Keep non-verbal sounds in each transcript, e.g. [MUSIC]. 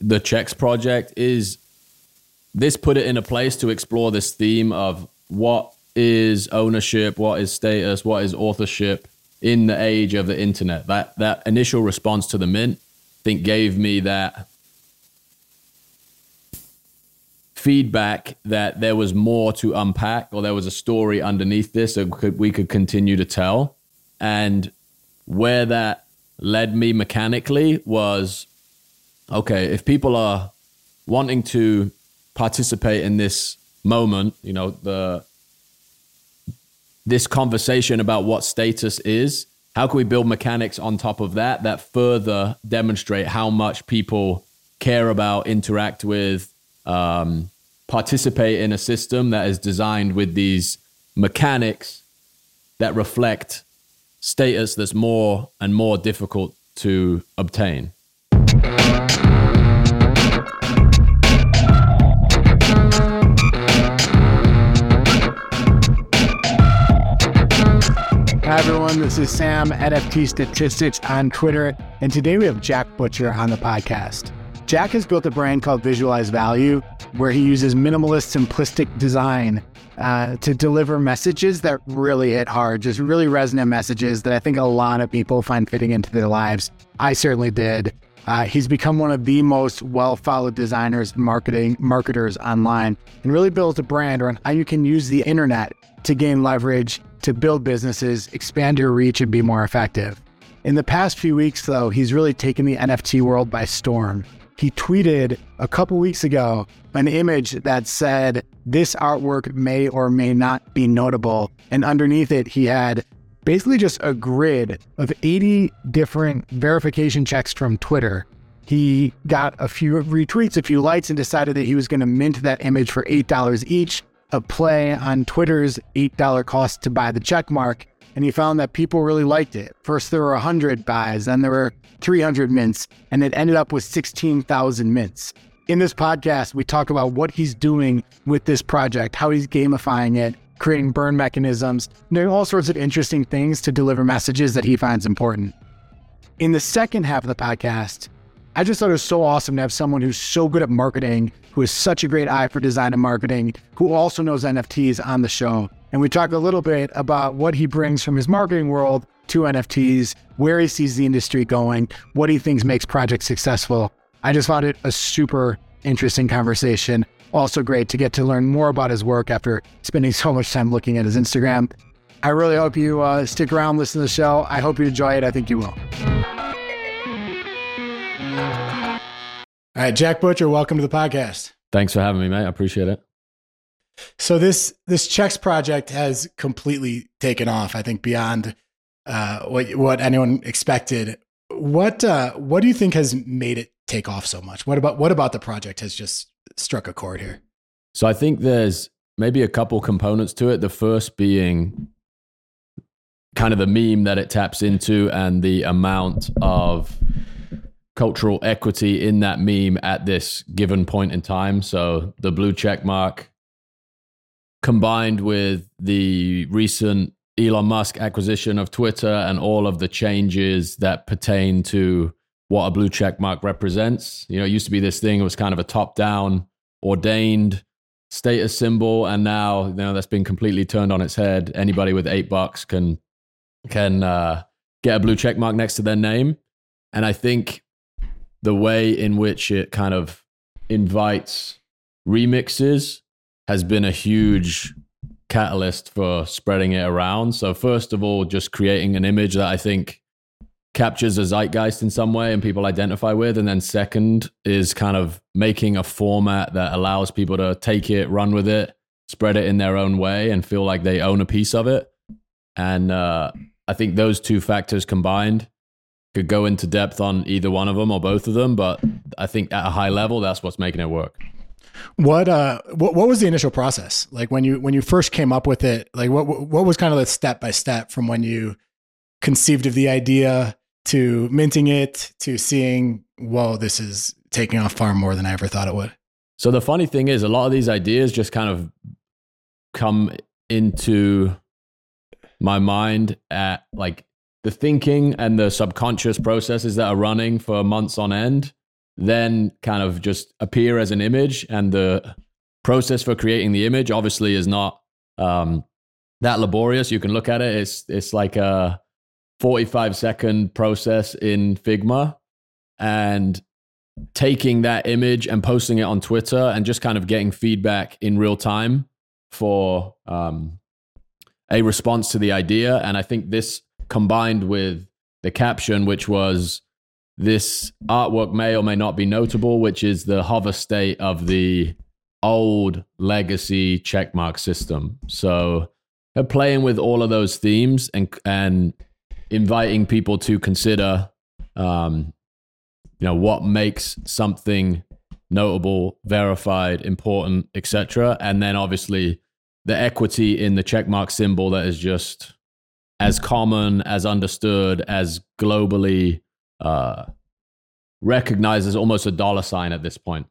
the Checks project is this put it in a place to explore this theme of what is ownership, what is status, what is authorship in the age of the internet. That that initial response to the mint, I think, gave me that feedback that there was more to unpack or there was a story underneath this that we could continue to tell. And where that led me mechanically was okay, if people are wanting to participate in this moment, you know, the this conversation about what status is, how can we build mechanics on top of that that further demonstrate how much people care about, interact with, um, participate in a system that is designed with these mechanics that reflect status that's more and more difficult to obtain. Hi, everyone. This is Sam, at NFT Statistics on Twitter. And today we have Jack Butcher on the podcast. Jack has built a brand called Visualize Value, where he uses minimalist, simplistic design uh, to deliver messages that really hit hard, just really resonant messages that I think a lot of people find fitting into their lives. I certainly did. Uh, he's become one of the most well-followed designers marketing marketers online, and really built a brand around how you can use the internet to gain leverage to build businesses, expand your reach, and be more effective. In the past few weeks, though, he's really taken the NFT world by storm. He tweeted a couple weeks ago an image that said, This artwork may or may not be notable. And underneath it, he had basically just a grid of 80 different verification checks from Twitter. He got a few retweets, a few likes, and decided that he was going to mint that image for $8 each a play on Twitter's $8 cost to buy the check mark, and he found that people really liked it. First, there were 100 buys, then there were 300 mints, and it ended up with 16,000 mints. In this podcast, we talk about what he's doing with this project, how he's gamifying it, creating burn mechanisms, doing all sorts of interesting things to deliver messages that he finds important. In the second half of the podcast, I just thought it was so awesome to have someone who's so good at marketing, who has such a great eye for design and marketing, who also knows NFTs on the show. And we talked a little bit about what he brings from his marketing world to NFTs, where he sees the industry going, what he thinks makes projects successful. I just found it a super interesting conversation. Also, great to get to learn more about his work after spending so much time looking at his Instagram. I really hope you uh, stick around, listen to the show. I hope you enjoy it. I think you will. All right, Jack Butcher, welcome to the podcast. Thanks for having me, mate. I appreciate it. So this this checks project has completely taken off. I think beyond uh, what what anyone expected. What uh, what do you think has made it take off so much? What about what about the project has just struck a chord here? So I think there's maybe a couple components to it. The first being kind of the meme that it taps into and the amount of cultural equity in that meme at this given point in time. So the blue check mark combined with the recent Elon Musk acquisition of Twitter and all of the changes that pertain to what a blue check mark represents. You know, it used to be this thing, it was kind of a top down, ordained status symbol. And now, you know, that's been completely turned on its head. Anybody with eight bucks can, can, uh, get a blue check mark next to their name. And I think the way in which it kind of invites remixes has been a huge catalyst for spreading it around. So, first of all, just creating an image that I think captures a zeitgeist in some way and people identify with. And then, second, is kind of making a format that allows people to take it, run with it, spread it in their own way, and feel like they own a piece of it. And uh, I think those two factors combined could go into depth on either one of them or both of them, but I think at a high level, that's what's making it work. What uh, what, what was the initial process like when you when you first came up with it? Like, what what was kind of the step by step from when you conceived of the idea to minting it to seeing, whoa, this is taking off far more than I ever thought it would. So the funny thing is, a lot of these ideas just kind of come into my mind at like the thinking and the subconscious processes that are running for months on end then kind of just appear as an image. And the process for creating the image obviously is not um, that laborious. You can look at it. It's it's like a 45 second process in Figma, and taking that image and posting it on Twitter and just kind of getting feedback in real time for um, a response to the idea. And I think this combined with the caption, which was this artwork may or may not be notable, which is the hover state of the old legacy checkmark system. So playing with all of those themes and and inviting people to consider um, you know what makes something notable, verified, important, etc. And then obviously the equity in the checkmark symbol that is just as common, as understood, as globally uh, recognized as almost a dollar sign at this point.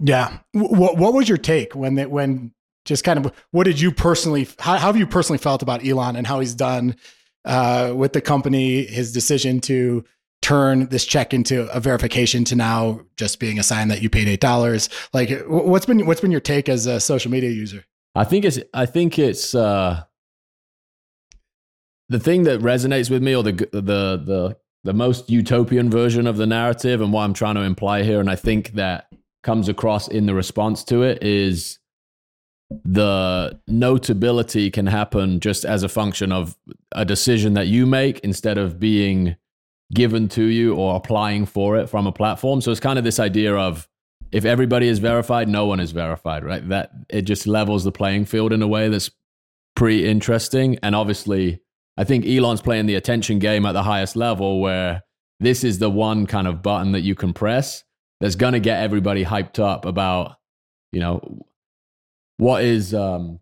Yeah. What What was your take when that when just kind of what did you personally how, how have you personally felt about Elon and how he's done uh, with the company, his decision to turn this check into a verification to now just being a sign that you paid eight dollars. Like, what's been what's been your take as a social media user? I think it's I think it's uh, the thing that resonates with me, or the the the the most utopian version of the narrative, and what I'm trying to imply here, and I think that comes across in the response to it is the notability can happen just as a function of a decision that you make instead of being given to you or applying for it from a platform. So it's kind of this idea of if everybody is verified, no one is verified, right? That it just levels the playing field in a way that's pretty interesting. And obviously, I think Elon's playing the attention game at the highest level where this is the one kind of button that you can press that's going to get everybody hyped up about, you know, what is um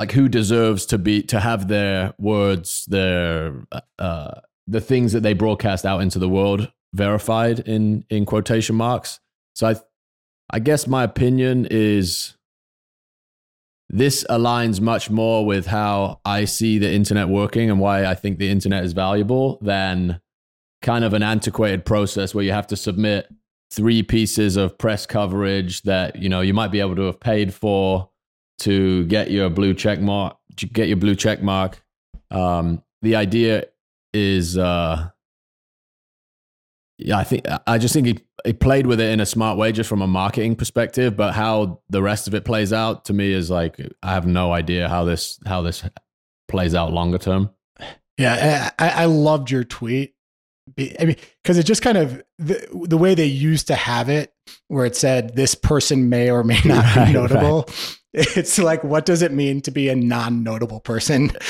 like who deserves to be to have their words their uh the things that they broadcast out into the world verified in in quotation marks? So i i guess my opinion is this aligns much more with how i see the internet working and why i think the internet is valuable than kind of an antiquated process where you have to submit three pieces of press coverage that you know you might be able to have paid for to get your blue check mark get your blue check mark. Um, the idea is uh, yeah i think i just think he, he played with it in a smart way just from a marketing perspective but how the rest of it plays out to me is like i have no idea how this how this plays out longer term. Yeah i, I loved your tweet. I mean, because it just kind of the, the way they used to have it, where it said this person may or may not [LAUGHS] right, be notable. Right. [LAUGHS] It's like, what does it mean to be a non-notable person? [LAUGHS]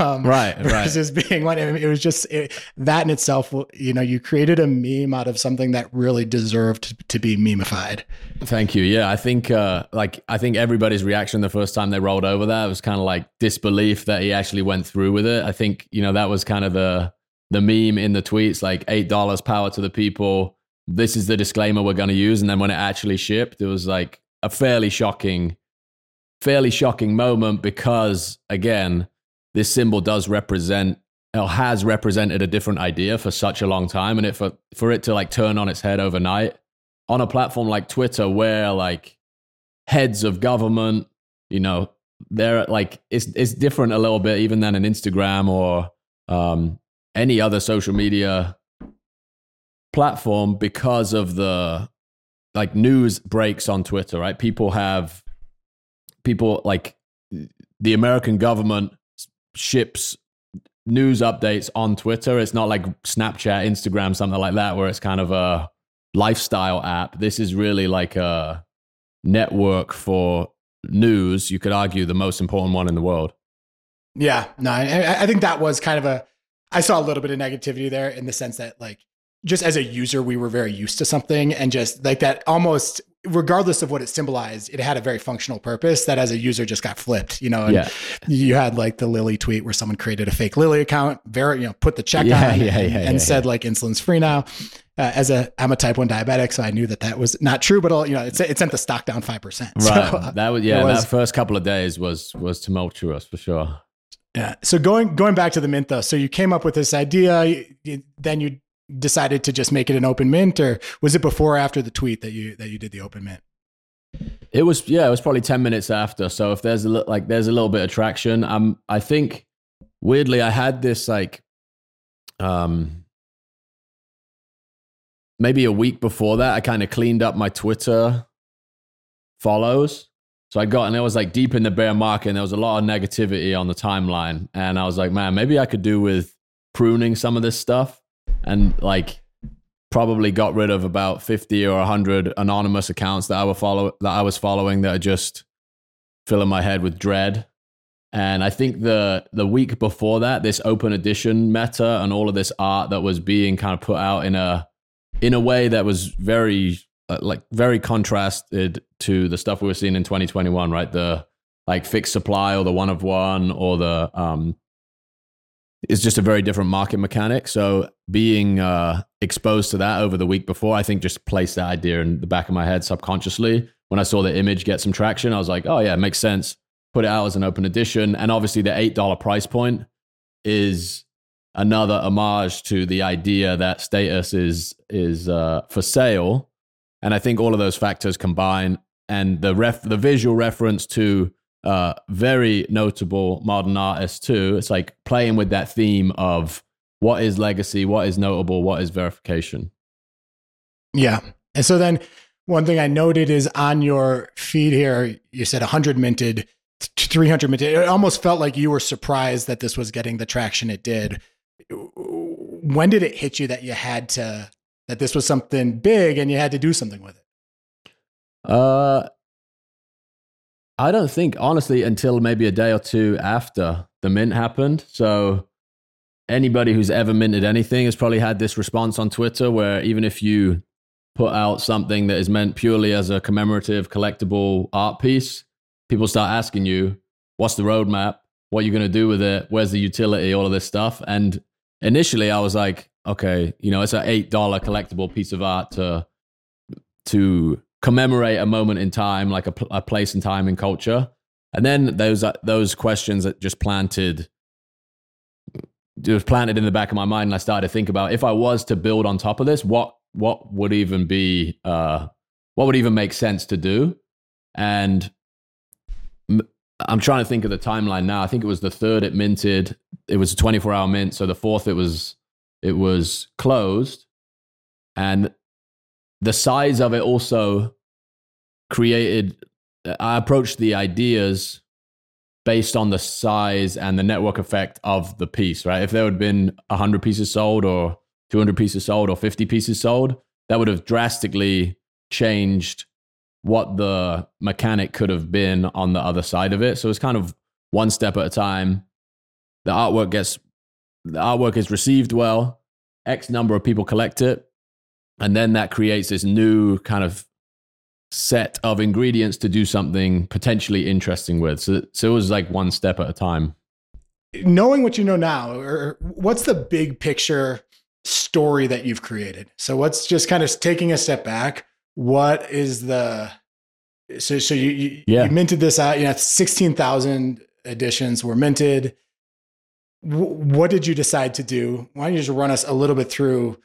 Um, right, versus right. being one. It was just it, that in itself. You know, you created a meme out of something that really deserved to, to be memeified. Thank you. Yeah, I think uh, like I think everybody's reaction the first time they rolled over that was kind of like disbelief that he actually went through with it. I think you know that was kind of the the meme in the tweets like eight dollars power to the people. This is the disclaimer we're going to use, and then when it actually shipped, it was like a fairly shocking, fairly shocking moment because again, this symbol does represent or has represented a different idea for such a long time, and it for for it to like turn on its head overnight on a platform like Twitter, where like heads of government, you know, they're like it's it's different a little bit even than an Instagram or um, any other social media platform because of the like news breaks on Twitter, right? People have people like the American government ships news updates on Twitter. It's not like Snapchat, Instagram, something like that, where it's kind of a lifestyle app. This is really like a network for news. You could argue the most important one in the world. Yeah, no, I, I think that was kind of a I saw a little bit of negativity there in the sense that like just as a user, we were very used to something and just like that almost regardless of what it symbolized, it had a very functional purpose that as a user just got flipped, you know, and yeah. you had like the Lilly tweet where someone created a fake Lilly account, very, you know, put the check yeah, on yeah, and, and said like insulin's free now. Uh, as a, I'm a type one diabetic, so I knew that that was not true, but all, you know, it, it sent the stock down 5%. [LAUGHS] Right. So, uh, that was, yeah, was, that first couple of days was, was tumultuous for sure. Yeah. So going going back to the mint though, so you came up with this idea, you, then you decided to just make it an open mint, or was it before or after the tweet that you that you did the open mint? It was yeah, it was probably ten minutes after. So if there's a like there's a little bit of traction, um, I think weirdly I had this like, um, maybe a week before that I kind of cleaned up my Twitter follows. So I got and it was like deep in the bear market, and there was a lot of negativity on the timeline, and I was like, man, maybe I could do with pruning some of this stuff, and like probably got rid of about 50 or 100 anonymous accounts that I were follow that I was following that are just filling my head with dread. And I think the the week before that, this open edition meta and all of this art that was being kind of put out in a in a way that was very uh, like very contrasted to the stuff we were seeing in 2021, right? The like fixed supply or the one of one or the um is just a very different market mechanic. So being uh, exposed to that over the week before, I think just placed that idea in the back of my head subconsciously. When I saw the image get some traction, I was like, oh yeah, it makes sense. Put it out as an open edition, and obviously the eight dollar price point is another homage to the idea that status is is uh, for sale. And I think all of those factors combine, and the ref the visual reference to uh, very notable modern artist too. It's like playing with that theme of what is legacy, what is notable, what is verification. Yeah. And so then one thing I noted is on your feed here, you said 100 minted, 300 minted. It almost felt like you were surprised that this was getting the traction it did. When did it hit you that you had to, that this was something big and you had to do something with it? Uh, I don't think, honestly, until maybe a day or two after the mint happened. So anybody who's ever minted anything has probably had this response on Twitter where even if you put out something that is meant purely as a commemorative collectible art piece, people start asking you, what's the roadmap? What are you going to do with it? Where's the utility? All of this stuff. And initially I was like, okay, you know, it's an $8 collectible piece of art to, to commemorate a moment in time, like a, a place in time in culture. And then those uh, those questions that just planted was planted in the back of my mind, and I started to think about if I was to build on top of this, what what would even be uh, what would even make sense to do? And I'm trying to think of the timeline now. I think it was the third it minted. It was a 24 hour mint. So the fourth it was it was closed, and the size of it also created i approached the ideas based on the size and the network effect of the piece right? If there had been 100 pieces sold or 200 pieces sold or 50 pieces sold that would have drastically changed what the mechanic could have been on the other side of it. So it's kind of one step at a time. The artwork gets the artwork is received well. X number of people collect it and then that creates this new kind of set of ingredients to do something potentially interesting with. So, so it was like one step at a time. Knowing what you know now, or what's the big picture story that you've created? So what's just kind of taking a step back? What is the so so you you, yeah. you minted this out? You know, sixteen thousand editions were minted. W- what did you decide to do? Why don't you just run us a little bit through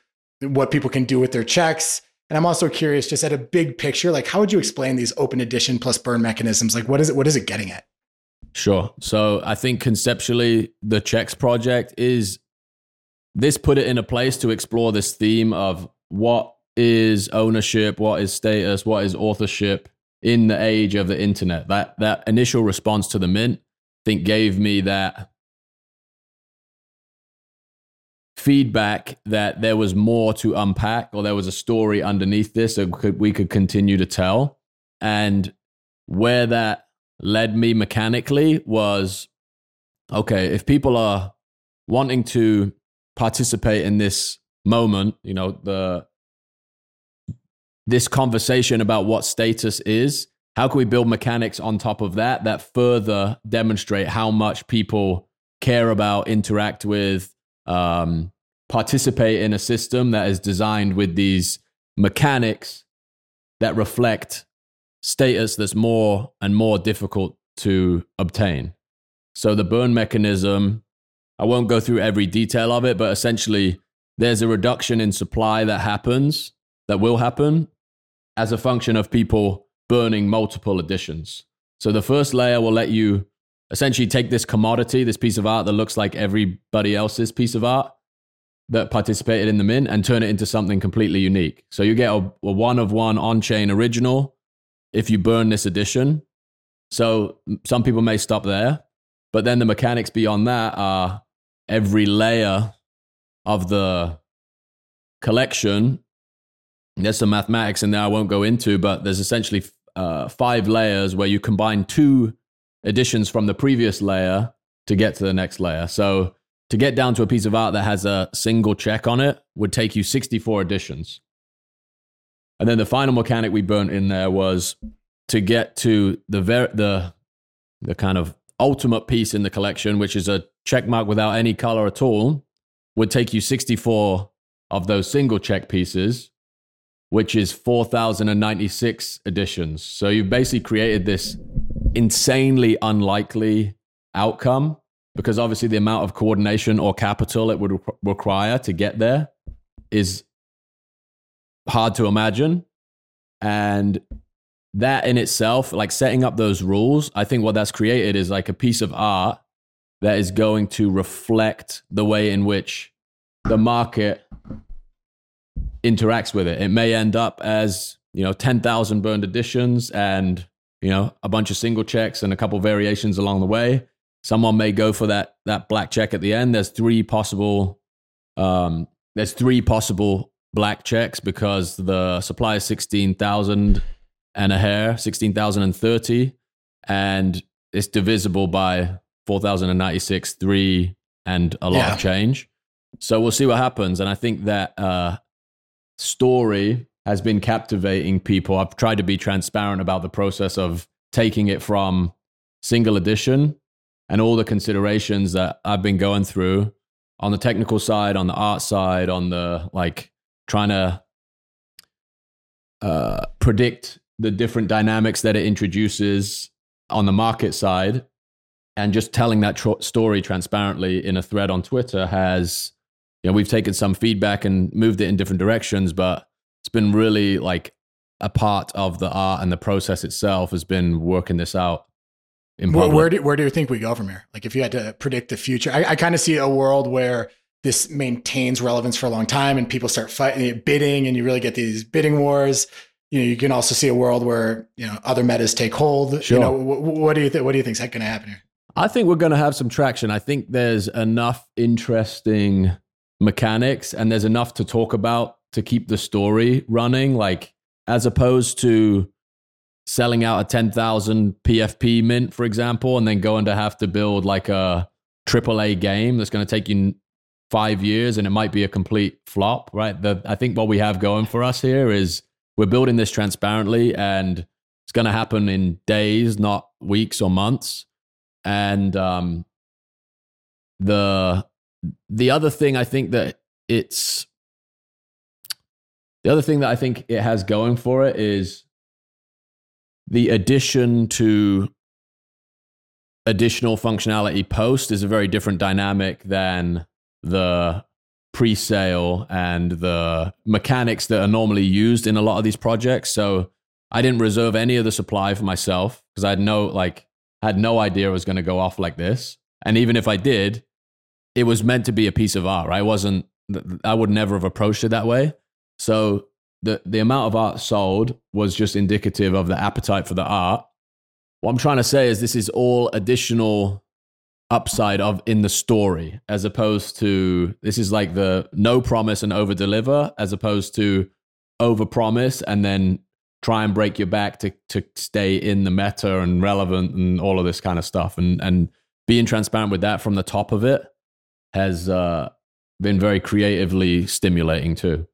what people can do with their checks. And I'm also curious, just at a big picture, like how would you explain these open edition plus burn mechanisms? Like what is it? What is it getting at? Sure. So I think conceptually, the checks project is this put it in a place to explore this theme of what is ownership, what is status, what is authorship in the age of the internet. That that initial response to the mint, I think, gave me that feedback that there was more to unpack or there was a story underneath this that we could continue to tell. And where that led me mechanically was okay, if people are wanting to participate in this moment, you know, the this conversation about what status is, how can we build mechanics on top of that that further demonstrate how much people care about, interact with, um, participate in a system that is designed with these mechanics that reflect status that's more and more difficult to obtain. So the burn mechanism, I won't go through every detail of it, but essentially there's a reduction in supply that happens, that will happen as a function of people burning multiple editions. So the first layer will let you essentially take this commodity, this piece of art that looks like everybody else's piece of art that participated in the mint and turn it into something completely unique. So you get a, a one of one on chain original if you burn this edition. So some people may stop there, but then the mechanics beyond that are every layer of the collection. There's some mathematics in there I won't go into, but there's essentially uh, five layers where you combine two editions from the previous layer to get to the next layer. So to get down to a piece of art that has a single check on it would take you 64 editions. And then the final mechanic we burnt in there was to get to the ver- the the kind of ultimate piece in the collection, which is a check mark without any color at all, would take you 64 of those single check pieces, which is 4,096 editions. So you've basically created this insanely unlikely outcome because obviously the amount of coordination or capital it would re- require to get there is hard to imagine. And that in itself, like setting up those rules, I think what that's created is like a piece of art that is going to reflect the way in which the market interacts with it. It may end up as, you know, 10,000 burned editions and, you know, a bunch of single checks and a couple variations along the way. Someone may go for that that black check at the end. There's three possible um there's three possible black checks because the supply is 16,000 and a hair, 16,030 and it's divisible by 4,096 3 and a lot yeah. of change. So we'll see what happens and I think that uh story has been captivating people. I've tried to be transparent about the process of taking it from single edition and all the considerations that I've been going through on the technical side, on the art side, on the like trying to uh, predict the different dynamics that it introduces on the market side. And just telling that tr- story transparently in a thread on Twitter has you know, we've taken some feedback and moved it in different directions, but it's been really like a part of the art and the process itself has been working this out. Where, where, do, where do you think we go from here? Like if you had to predict the future, I, I kind of see a world where this maintains relevance for a long time and people start fighting, eh, bidding, and you really get these bidding wars. You know, you can also see a world where you know other metas take hold. Sure. You know, what, what do you think? What do you think is going to happen here? I think we're going to have some traction. I think there's enough interesting mechanics and there's enough to talk about to keep the story running like as opposed to selling out a 10,000 PFP mint for example and then going to have to build like a AAA game that's going to take you 5 years and it might be a complete flop right? The I think what we have going for us here is we're building this transparently and it's going to happen in days not weeks or months. And um the the other thing I think that it's the other thing that I think it has going for it is the addition to additional functionality post is a very different dynamic than the pre-sale and the mechanics that are normally used in a lot of these projects. So I didn't reserve any of the supply for myself because I had no like had no idea it was going to go off like this. And even if I did, it was meant to be a piece of art? It wasn't, I would never have approached it that way. So the, the amount of art sold was just indicative of the appetite for the art. What I'm trying to say is this is all additional upside of in the story as opposed to this is like the no promise and over deliver as opposed to over promise and then try and break your back to to stay in the meta and relevant and all of this kind of stuff and and being transparent with that from the top of it has uh, been very creatively stimulating too.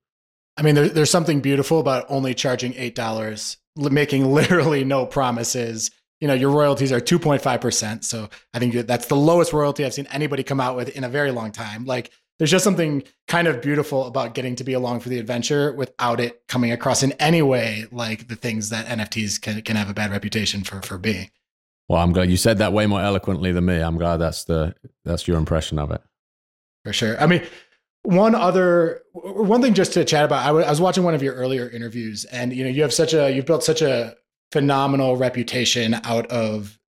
I mean, there, there's something beautiful about only charging eight dollars, making [LAUGHS] literally no promises. You know, your royalties are 2.5 percent, so I think that's the lowest royalty I've seen anybody come out with in a very long time. Like, there's just something kind of beautiful about getting to be along for the adventure without it coming across in any way like the things that NFTs can can have a bad reputation for for being. Well, I'm glad you said that way more eloquently than me. I'm glad that's the that's your impression of it for sure. I mean, one other one thing just to chat about. I, w- I was watching one of your earlier interviews, and you know you have such a you've built such a phenomenal reputation out of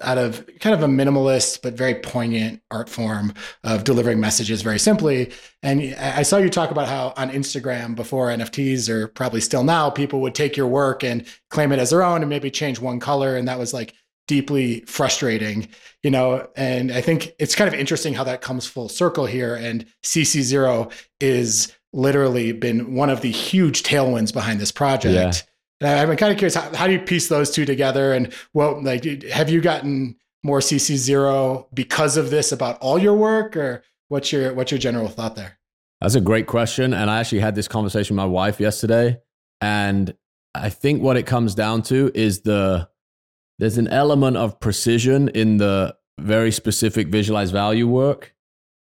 out of kind of a minimalist but very poignant art form of delivering messages very simply. And I saw you talk about how on Instagram before NFTs or probably still now, people would take your work and claim it as their own and maybe change one color. And that was like deeply frustrating, you know. And I think it's kind of interesting how that comes full circle here. And CC0 is literally been one of the huge tailwinds behind this project. Yeah and I'm kind of curious, how, how do you piece those two together? And well, like, have you gotten more CC zero because of this about all your work, or what's your what's your general thought there? That's a great question, and I actually had this conversation with my wife yesterday, and I think what it comes down to is the there's an element of precision in the very specific visualized value work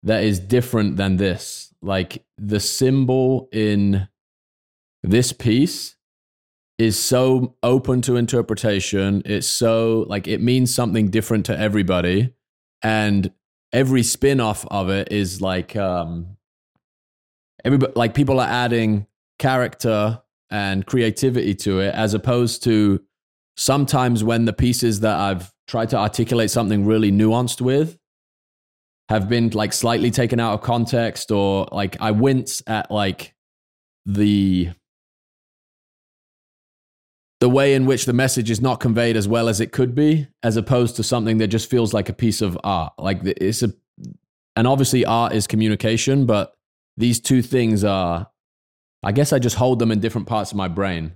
that is different than this. Like the symbol in this piece is so open to interpretation. It's so like it means something different to everybody. And every spin-off of it is like um everybody like people are adding character and creativity to it as opposed to sometimes when the pieces that I've tried to articulate something really nuanced with have been like slightly taken out of context or like I wince at like the the way in which the message is not conveyed as well as it could be, as opposed to something that just feels like a piece of art. Like it's a, and obviously art is communication, but these two things are, I guess I just hold them in different parts of my brain.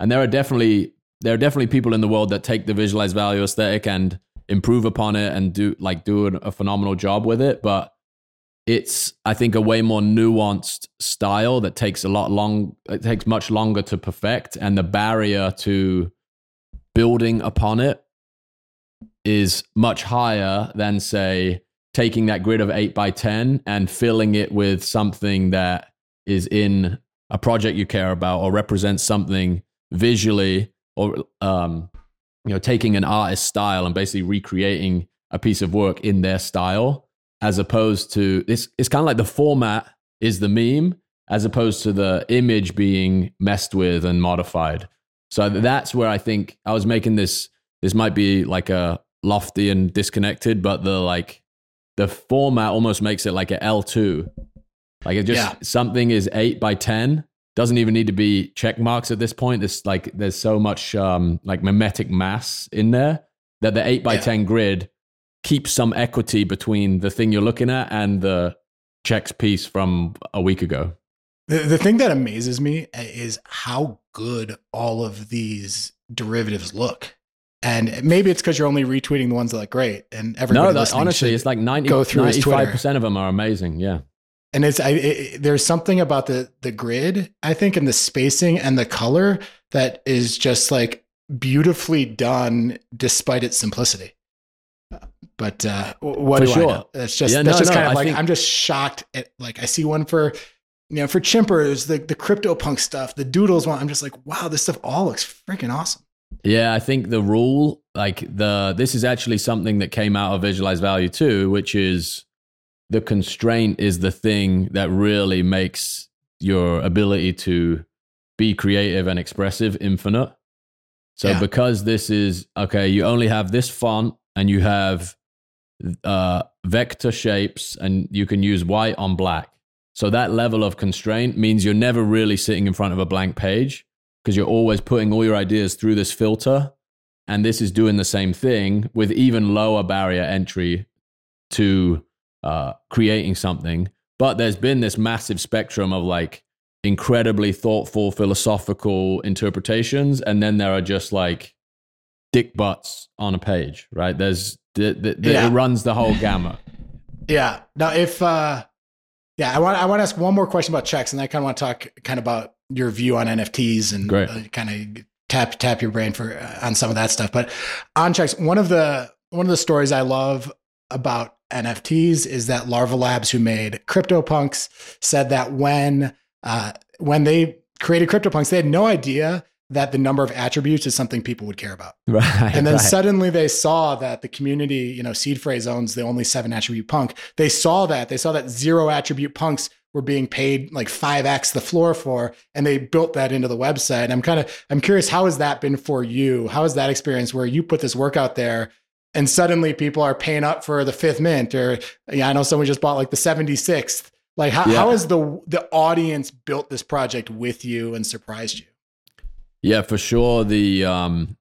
And there are definitely there are definitely people in the world that take the visualized value aesthetic and improve upon it and do like do a phenomenal job with it. But it's I think a way more nuanced style that takes a lot long it takes much longer to perfect and the barrier to building upon it is much higher than say taking that grid of 8 by 10 and filling it with something that is in a project you care about or represents something visually or um, you know taking an artist's style and basically recreating a piece of work in their style as opposed to it's it's kind of like the format is the meme as opposed to the image being messed with and modified. So that's where I think I was making this this might be like a lofty and disconnected, but the like the format almost makes it like a L2. Like it just yeah. something is eight by ten. Doesn't even need to be check marks at this point. It's like there's so much um, like mimetic mass in there that the eight by ten grid keeps some equity between the thing you're looking at and the checks piece from a week ago. The, the thing that amazes me is how good all of these derivatives look. And maybe it's because you're only retweeting the ones that look great, and everybody. No, honestly, it's like 90, go through 95 percent of them are amazing. Yeah, and it's I, it, there's something about the the grid, I think, and the spacing and the color that is just like beautifully done, despite its simplicity. But uh, what for do sure. I know? That's just yeah, that's no, just no, kind of I like think... I'm just shocked at like I see one for you know for chimpers the the crypto punk stuff, the doodles one. I'm just like wow, this stuff all looks freaking awesome. Yeah, I think the rule like the this is actually something that came out of visualized value too, which is the constraint is the thing that really makes your ability to be creative and expressive infinite. So yeah. because this is okay, you only have this font and you have uh, vector shapes and you can use white on black. So that level of constraint means you're never really sitting in front of a blank page because you're always putting all your ideas through this filter. And this is doing the same thing with even lower barrier entry to uh, creating something. But there's been this massive spectrum of like incredibly thoughtful philosophical interpretations. And then there are just like dick butts on a page, right? There's the, the, the yeah. it runs the whole gamut. [LAUGHS] Yeah. Now, if uh, yeah, I want I want to ask one more question about checks, and I kind of want to talk kind of about your view on NFTs and uh, kind of tap tap your brain for uh, on some of that stuff. But on checks, one of the one of the stories I love about NFTs is that Larva Labs, who made CryptoPunks, said that when uh, when they created CryptoPunks, they had no idea that the number of attributes is something people would care about. [LAUGHS] Right. And then right. suddenly they saw that the community, you know, seed phrase owns the only seven attribute punk. They saw that. They saw that zero attribute punks were being paid like 5x the floor for and they built that into the website. I'm kind of I'm curious how has that been for you? How has that experience where you put this work out there and suddenly people are paying up for the fifth mint or yeah, I know someone just bought like the 76th. Like how, Yeah. how has the the audience built this project with you and surprised you? Yeah, for sure. The um,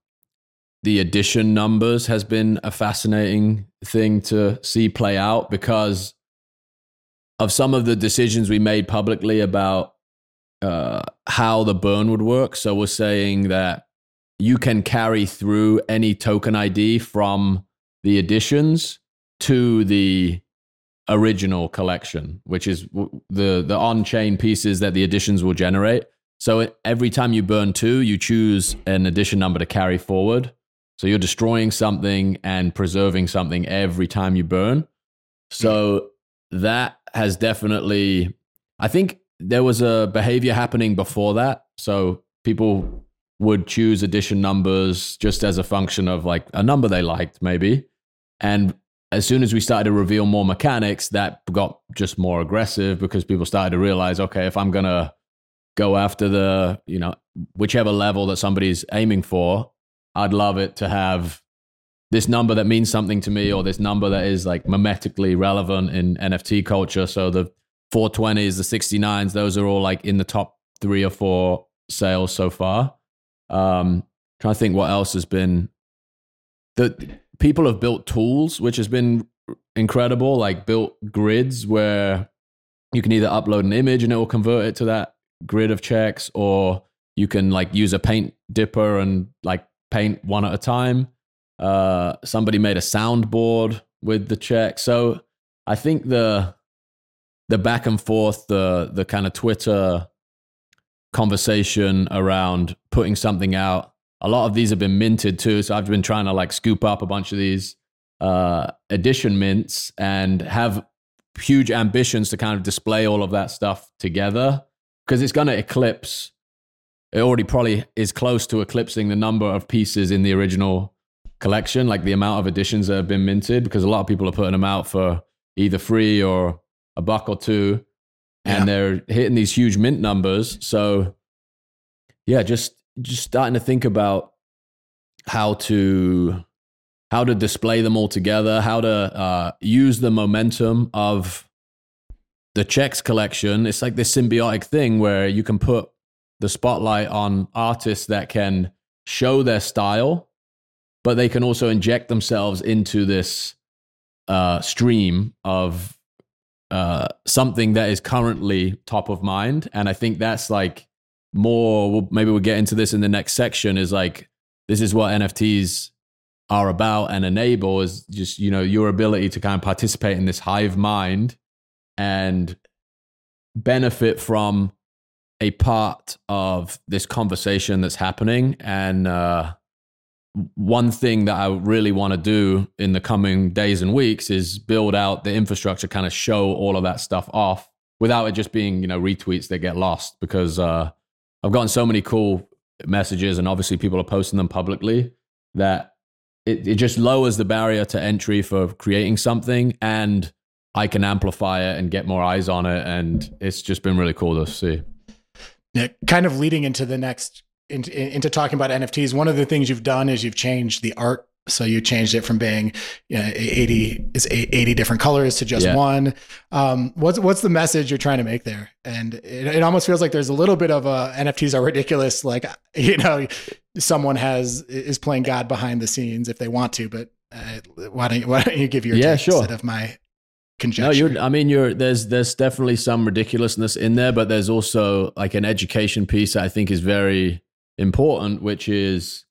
the edition numbers has been a fascinating thing to see play out because of some of the decisions we made publicly about uh, how the burn would work. So we're saying that you can carry through any token ID from the editions to the original collection, which is the the on chain pieces that the editions will generate. So every time you burn two, you choose an edition number to carry forward. So you're destroying something and preserving something every time you burn. So that has definitely, I think there was a behavior happening before that. So people would choose edition numbers just as a function of like a number they liked, maybe. And as soon as we started to reveal more mechanics, that got just more aggressive because people started to realize, okay, if I'm to go after the, you know, whichever level that somebody's aiming for, I'd love it to have this number that means something to me or this number that is like mimetically relevant in NFT culture. So the 420s, the 69s, those are all like in the top three or four sales so far. Um, trying to think what else has been. The people have built tools, which has been incredible. Like built grids where you can either upload an image and it will convert it to that grid of checks, or you can like use a paint dipper and like paint one at a time. Uh, somebody made a soundboard with the check. So I think the the back and forth, the the kind of Twitter conversation around putting something out. A lot of these have been minted too, so I've been trying to like scoop up a bunch of these uh, edition mints and have huge ambitions to kind of display all of that stuff together because it's going to eclipse. It already probably is close to eclipsing the number of pieces in the original collection, like the amount of editions that have been minted, because a lot of people are putting them out for either free or a buck or two, and Yeah. they're hitting these huge mint numbers. So, yeah, just just starting to think about how to how to display them all together, how to uh, use the momentum of the checks collection. It's like this symbiotic thing where you can put the spotlight on artists that can show their style, but they can also inject themselves into this uh, stream of uh, something that is currently top of mind. And I think that's like more, maybe we'll get into this in the next section, is like, this is what NFTs are about and enable is just, you know, your ability to kind of participate in this hive mind and benefit from a part of this conversation that's happening. And uh, one thing that I really want to do in the coming days and weeks is build out the infrastructure, kind of show all of that stuff off without it just being, you know, retweets that get lost. Because uh, I've gotten so many cool messages, and obviously people are posting them publicly that it, it just lowers the barrier to entry for creating something and I can amplify it and get more eyes on it. And it's just been really cool to see. Yeah, kind of leading into the next into, into talking about NFTs. One of the things you've done is you've changed the art. So you changed it from being you know, 80 is 80 different colors to just Yeah. one. Um, what's what's the message you're trying to make there? And it, it almost feels like there's a little bit of a NFTs are ridiculous. Like [LAUGHS] you know, someone has is playing God behind the scenes if they want to. But uh, why don't you, why don't you give your Yeah, sure. instead of my No, conjecture? you're. I mean, you're. There's there's definitely some ridiculousness in there, but there's also like an education piece that I think is very important, which is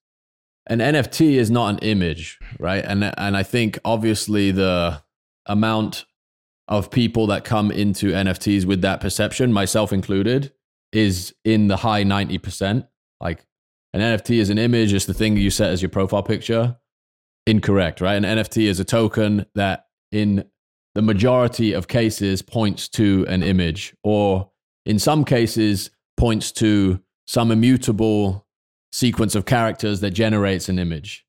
an NFT is not an image, right? And and I think obviously the amount of people that come into NFTs with that perception, myself included, is in the high ninety percent. Like an NFT is an image, it's the thing you set as your profile picture. Incorrect, right? An NFT is a token that in the majority of cases points to an image or in some cases points to some immutable sequence of characters that generates an image.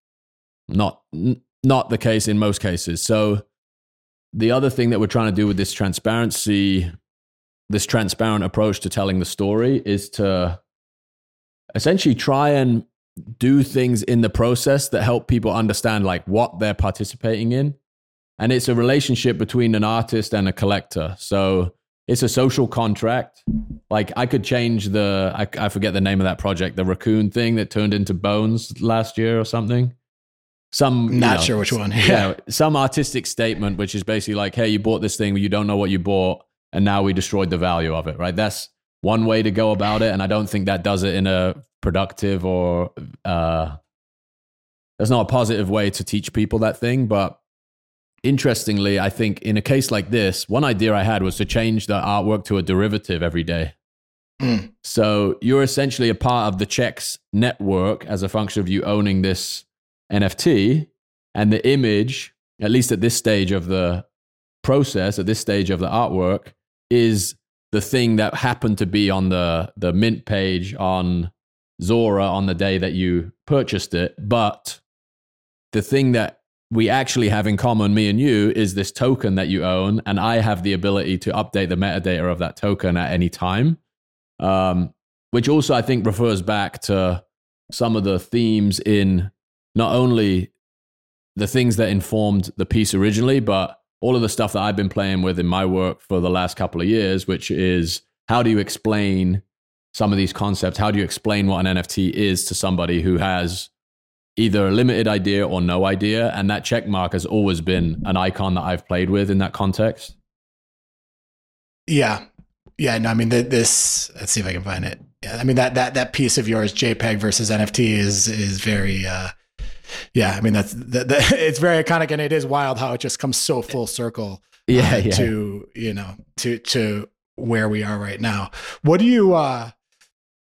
Not n- not the case in most cases. So the other thing that we're trying to do with this transparency, this transparent approach to telling the story is to essentially try and do things in the process that help people understand like what they're participating in. And it's a relationship between an artist and a collector. So it's a social contract. Like I could change the I, I forget the name of that project, the raccoon thing that turned into bones last year or something. Some not know, sure which one. [LAUGHS] Yeah, some artistic statement which is basically like, hey, you bought this thing, but you don't know what you bought, and now we destroyed the value of it. Right? That's one way to go about it, and I don't think that does it in a productive or uh, there's not a positive way to teach people that thing. But interestingly, I think in a case like this, one idea I had was to change the artwork to a derivative every day. Mm. So you're essentially a part of the checks network as a function of you owning this NFT, and the image, at least at this stage of the process, at this stage of the artwork, is the thing that happened to be on the the mint page on Zora on the day that you purchased it. But the thing that we actually have in common, me and you, is this token that you own, and I have the ability to update the metadata of that token at any time. Um, which also I think refers back to some of the themes in not only the things that informed the piece originally, but all of the stuff that I've been playing with in my work for the last couple of years, which is how do you explain some of these concepts? How do you explain what an NFT is to somebody who has either a limited idea or no idea? And that check mark has always been an icon that I've played with in that context. Yeah. Yeah. No, I mean, this, let's see if I can find it. Yeah. I mean, that, that, that piece of yours, JPEG versus NFT is, is very, uh, yeah, I mean that's that, that, [LAUGHS] it's very iconic, and it is wild how it just comes so full circle. [LAUGHS] Yeah, uh, yeah. To you know, to to where we are right now. What do you uh,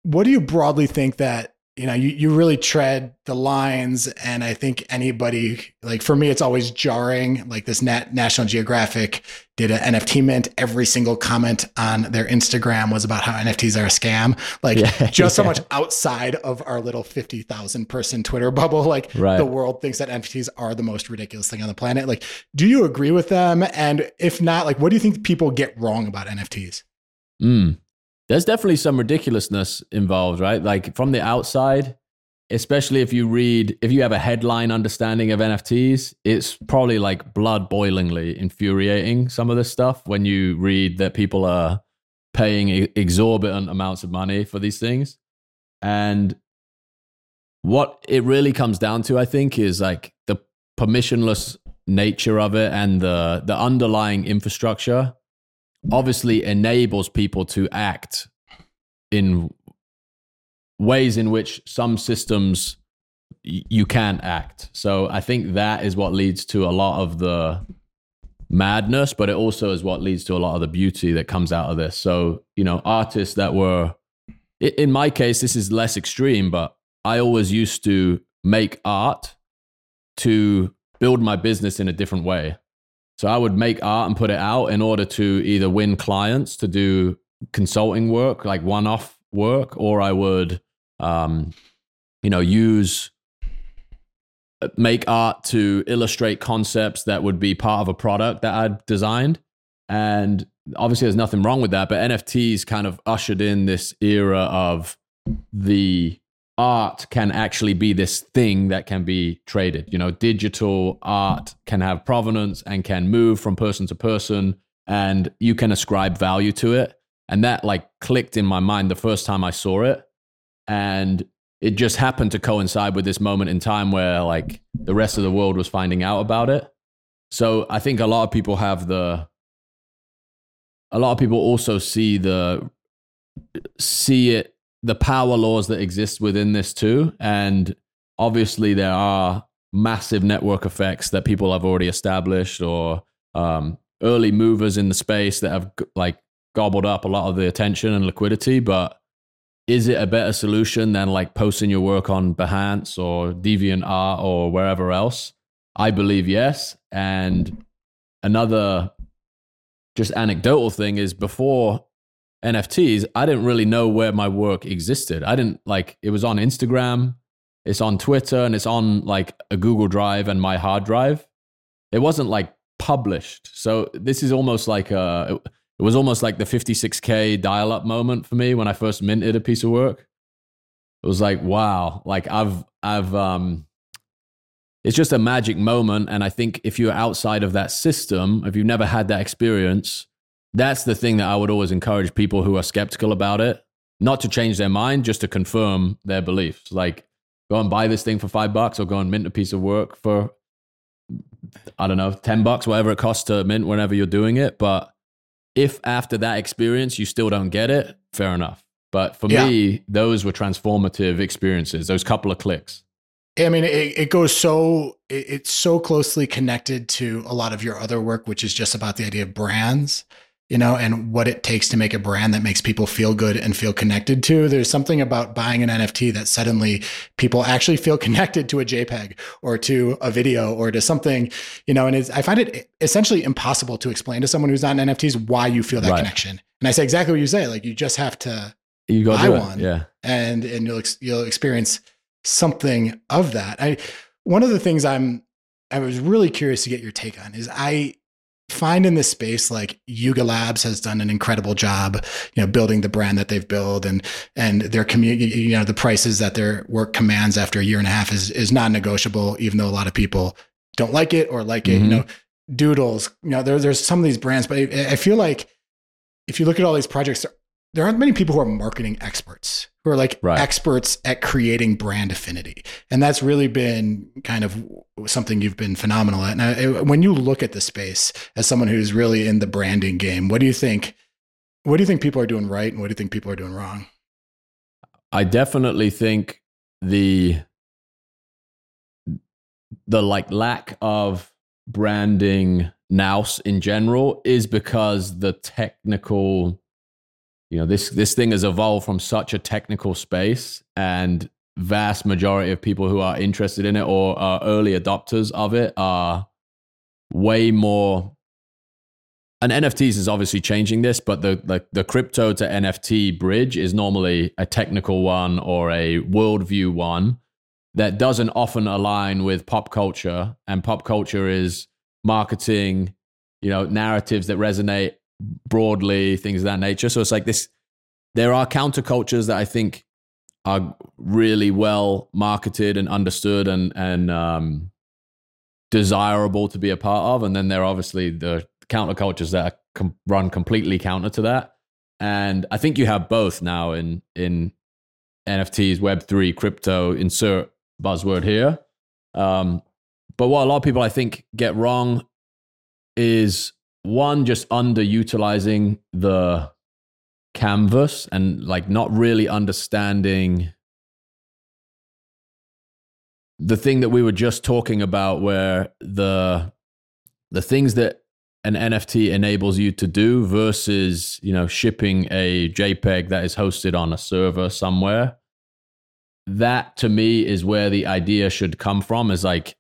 what do you broadly think that you know, you, you really tread the lines. And I think anybody, like for me, it's always jarring. Like this Nat, National Geographic did an NFT mint. Every single comment on their Instagram was about how NFTs are a scam. Like yeah, just [LAUGHS] yeah. so much outside of our little 50,000 person Twitter bubble. Like right. the world thinks that NFTs are the most ridiculous thing on the planet. Like, do you agree with them? And if not, like, what do you think people get wrong about NFTs? Mm there's definitely some ridiculousness involved, right? Like from the outside, especially if you read, if you have a headline understanding of NFTs, it's probably like blood boilingly infuriating some of this stuff when you read that people are paying exorbitant amounts of money for these things. And what it really comes down to, I think, is like the permissionless nature of it and the the underlying infrastructure obviously enables people to act in ways in which some systems you can't act. So I think that is what leads to a lot of the madness, but it also is what leads to a lot of the beauty that comes out of this. So, you know, artists that were, in my case, this is less extreme, but I always used to make art to build my business in a different way. So I would make art and put it out in order to either win clients to do consulting work, like one off work, or I would, um, you know, use uh, make art to illustrate concepts that would be part of a product that I'd designed. And obviously, there's nothing wrong with that, but NFTs kind of ushered in this era of the art can actually be this thing that can be traded. You know, digital art can have provenance and can move from person to person, and you can ascribe value to it. And that like clicked in my mind the first time I saw it. And it just happened to coincide with this moment in time where like the rest of the world was finding out about it. So I think a lot of people have the, a lot of people also see the, see it the power laws that exist within this too. And obviously, there are massive network effects that people have already established or um, early movers in the space that have like gobbled up a lot of the attention and liquidity. But is it a better solution than like posting your work on Behance or DeviantArt or wherever else? I believe yes. And another just anecdotal thing is before NFTs, I didn't really know where my work existed. I didn't like it was on Instagram, it's on Twitter, and it's on like a Google Drive and my hard drive. It wasn't like published. So this is almost like a it was almost like the 56k dial-up moment for me when I first minted a piece of work. It was like, wow, like I've I've um it's just a magic moment and I think if you're outside of that system, if you've never had that experience, that's the thing that I would always encourage people who are skeptical about it, not to change their mind, just to confirm their beliefs. Like go and buy this thing for 5 bucks or go and mint a piece of work for I don't know, 10 bucks, whatever it costs to mint whenever you're doing it, but if after that experience you still don't get it, fair enough. But for yeah. me, those were transformative experiences, those couple of clicks. I mean, it, it goes so, it, it's so closely connected to a lot of your other work, which is just about the idea of brands you know, and what it takes to make a brand that makes people feel good and feel connected to. There's something about buying an NFT that suddenly people actually feel [LAUGHS] connected to a JPEG or to a video or to something, you know, and I find it essentially impossible to explain to someone who's not in NFTs why you feel that right. connection. And I say exactly what you say, like you just have to you go buy one, yeah, and and you'll you'll experience something of that. I one of the things I'm I was really curious to get your take on is I find in this space like Yuga Labs has done an incredible job, you know, building the brand that they've built and and their community, you know, the prices that their work commands after a year and a half is is non-negotiable, even though a lot of people don't like it or like it. Mm-hmm. You know, Doodles, you know, there, there's some of these brands, but I, I feel like if you look at all these projects, there aren't many people who are marketing experts who are like right. experts at creating brand affinity. And that's really been kind of something you've been phenomenal at. Now eh, when you look at the space as someone who's really in the branding game what do you think what do you think people are doing right and what do you think people are doing wrong? I definitely think the the like lack of branding now in general is because the technical you know this this thing has evolved from such a technical space and vast majority of people who are interested in it or are early adopters of it are way more and NFTs is obviously changing this, but the, the, the crypto to NFT bridge is normally a technical one or a worldview one that doesn't often align with pop culture. And pop culture is marketing, you know, narratives that resonate broadly, things of that nature. So it's like this. There are countercultures that I think are really well marketed and understood and and um, desirable to be a part of, and then there are obviously the countercultures that com- run completely counter to that. And I think you have both now in in NFTs, Web three, crypto. Insert buzzword here. Um, but what a lot of people I think get wrong is one just underutilizing the canvas and like not really understanding the thing that we were just talking about where the the things that an NFT enables you to do versus, you know, shipping a JPEG that is hosted on a server somewhere. That to me is where the idea should come from is like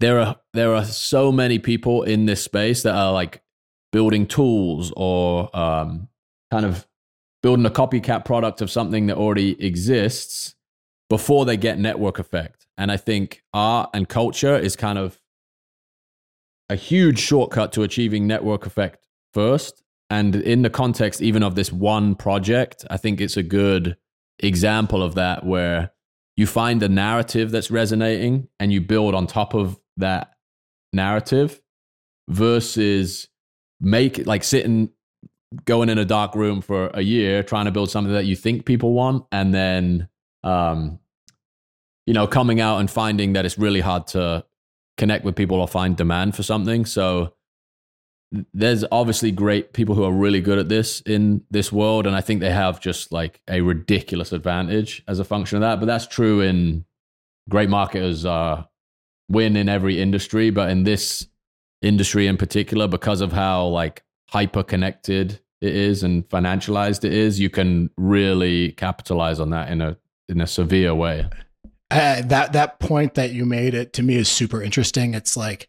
there are there are so many people in this space that are like building tools or um, kind of building a copycat product of something that already exists before they get network effect. And I think art and culture is kind of a huge shortcut to achieving network effect first. And in the context even of this one project, I think it's a good example of that where you find a narrative that's resonating and you build on top of that narrative versus make like sitting going in a dark room for a year trying to build something that you think people want and then um you know coming out and finding that it's really hard to connect with people or find demand for something. So there's obviously great people who are really good at this in this world and i think they have just like a ridiculous advantage as a function of that but that's true in great marketers uh win in every industry, but in this industry in particular, because of how like hyper connected it is and financialized it is, you can really capitalize on that in a in a severe way. Uh, that that point that you made it to me is super interesting. It's like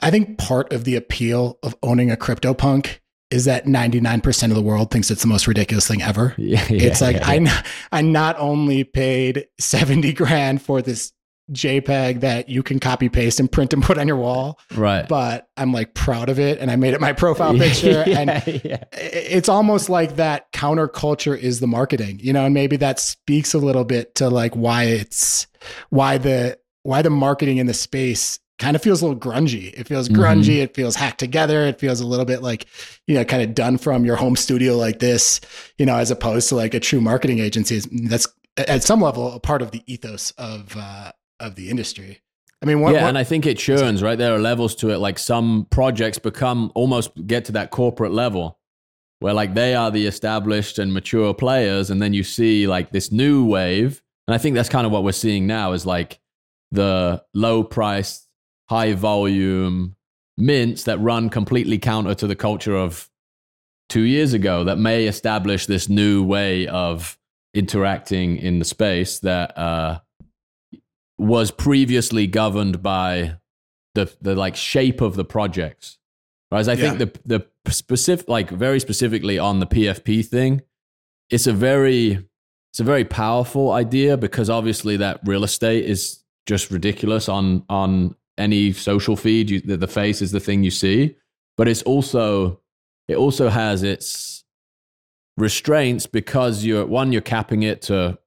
I think part of the appeal of owning a CryptoPunk is that 99% of the world thinks it's the most ridiculous thing ever. [LAUGHS] Yeah, it's like yeah, yeah. I I not only paid 70 grand for this JPEG that you can copy paste and print and put on your wall, right. but I'm like proud of it and I made it my profile [LAUGHS] picture yeah, and yeah. it's almost like that counterculture is the marketing, you know, and maybe that speaks a little bit to like why it's why the why the marketing in the space kind of feels a little grungy. It feels grungy. Mhm. It feels hacked together. It feels a little bit like, you know, kind of done from your home studio like this, you know, as opposed to like a true marketing agency. That's at some level a part of the ethos of uh, of the industry. I mean, what, yeah, what- and I think it churns, right? There are levels to it. Like some projects become almost get to that corporate level where like they are the established and mature players. And then you see like this new wave. And I think that's kind of what we're seeing now is like the low priced, high volume mints that run completely counter to the culture of two years ago that may establish this new way of interacting in the space that uh, was previously governed by the the like shape of the projects. Whereas I think the the specific like very specifically on the PFP thing, it's a very it's a very powerful idea because obviously that real estate is just ridiculous on on any social feed. You, the, the face is the thing you see, but it's also it also has its restraints because you're one you're capping it to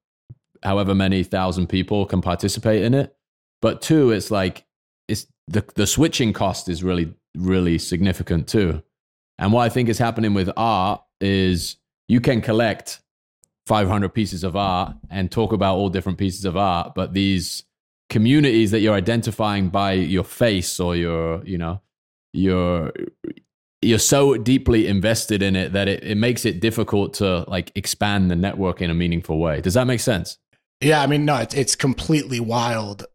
however many thousand people can participate in it. But two it's like it's the the switching cost is really really significant too. And what i think is happening with art is you can collect 500 pieces of art and talk about all different pieces of art but these communities that you're identifying by your face or your you know your you're so deeply invested in it that it, it makes it difficult to like expand the network in a meaningful way. Does that make sense yeah, I mean, no, it's, it's completely wild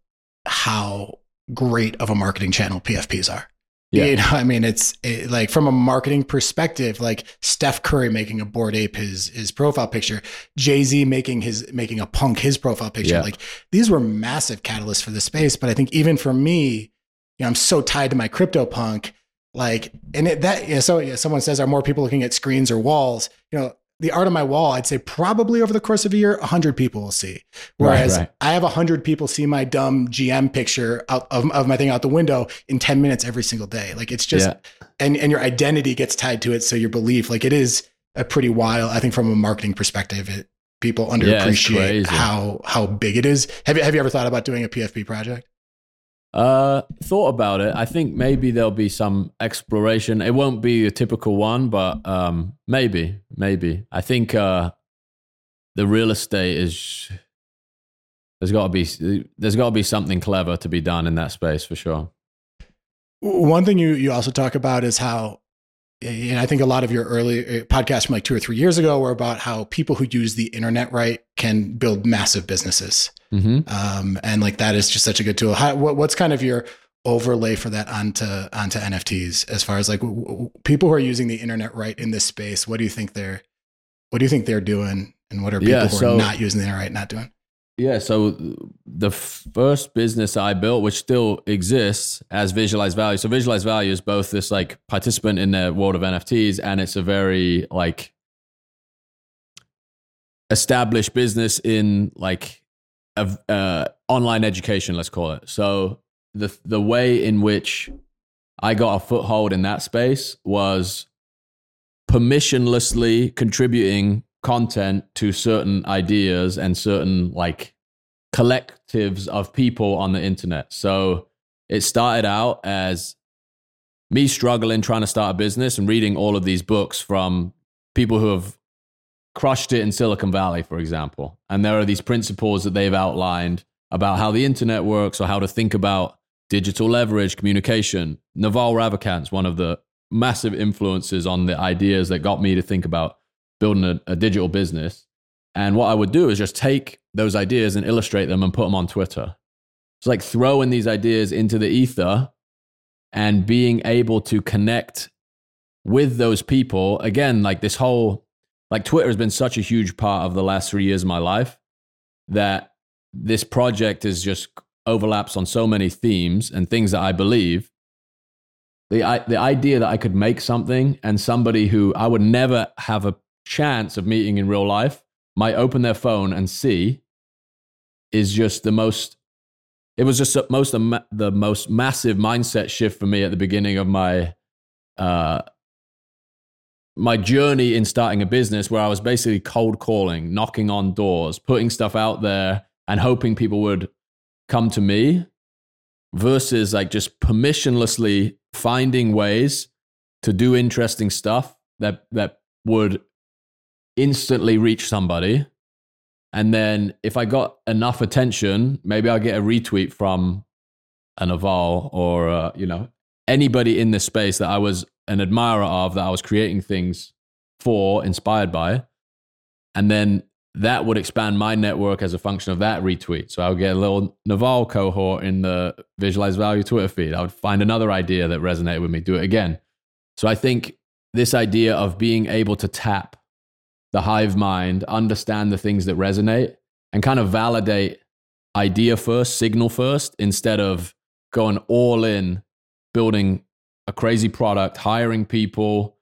how great of a marketing channel PFPs are. Yeah. You know, I mean, it's it, like from a marketing perspective, like Steph Curry making a Bored Ape his his profile picture, Jay Z making his making a punk his profile picture. Yeah. Like these were massive catalysts for the space. But I think even for me, you know, I'm so tied to my crypto punk. Like, and it, that, you know, so yeah, someone says, are more people looking at screens or walls? You know, the art on my wall, I'd say probably over the course of a year, 100 people will see. Whereas right. I have 100 people see my dumb GM picture out of, of my thing out the window in 10 minutes every single day. Like it's just, Yeah. and, and your identity gets tied to it. So your belief, like it is a pretty wild, I think from a marketing perspective, it, people underappreciate crazy. how, how big it is. Have you, have you ever thought about doing a PFP project? Uh, thought about it. I think maybe there'll be some exploration. It won't be a typical one, but um, maybe, maybe. I think uh, the real estate is there's got to be there's got to be something clever to be done in that space for sure. One thing you, you also talk about is how, and I think a lot of your early uh, podcasts from like two or three years ago were about how people who use the internet right can build massive businesses. hmm Um, and like that is just such a good tool. How, what, what's kind of your overlay for that onto onto NFTs as far as like w- w- people who are using the internet right in this space? What do you think they're what do you think they're doing, and what are people Yeah, who so- are not using the internet right not doing? Yeah, so the first business I built, which still exists as Visualize Value. So Visualize Value is both this like participant in the world of NFTs, and it's a very like established business in like of uh, online education, let's call it. So the the way in which I got a foothold in that space was permissionlessly contributing content to certain ideas and certain like collectives of people on the internet. So it started out as me struggling trying to start a business and reading all of these books from people who have crushed it in Silicon Valley, for example. And there are these principles that they've outlined about how the internet works or how to think about digital leverage, communication. Naval Ravikant's one of the massive influences on the ideas that got me to think about building a, a digital business. And what I would do is just take those ideas and illustrate them and put them on Twitter. It's like throwing these ideas into the ether and being able to connect with those people. Again, like this whole, like Twitter has been such a huge part of the last three years of my life that this project is just overlaps on so many themes and things that I believe. the the idea that I could make something and somebody who I would never have a chance of meeting in real life might open their phone and see is just the most it was just most the most massive mindset shift for me at the beginning of my uh my journey in starting a business where I was basically cold calling, knocking on doors, putting stuff out there and hoping people would come to me versus like just permissionlessly finding ways to do interesting stuff that that would instantly reach somebody. And then if i got enough attention maybe i'll get a retweet from Naval or uh, you know anybody in this space that i was an admirer of that i was creating things for inspired by and then that would expand my network as a function of that retweet. So I would get a little Naval cohort in the Visualize Value Twitter feed. I would find another idea that resonated with me, do it again. So I think this idea of being able to tap the hive mind, understand the things that resonate, and kind of validate idea first, signal first, instead of going all in, building a crazy product, hiring people,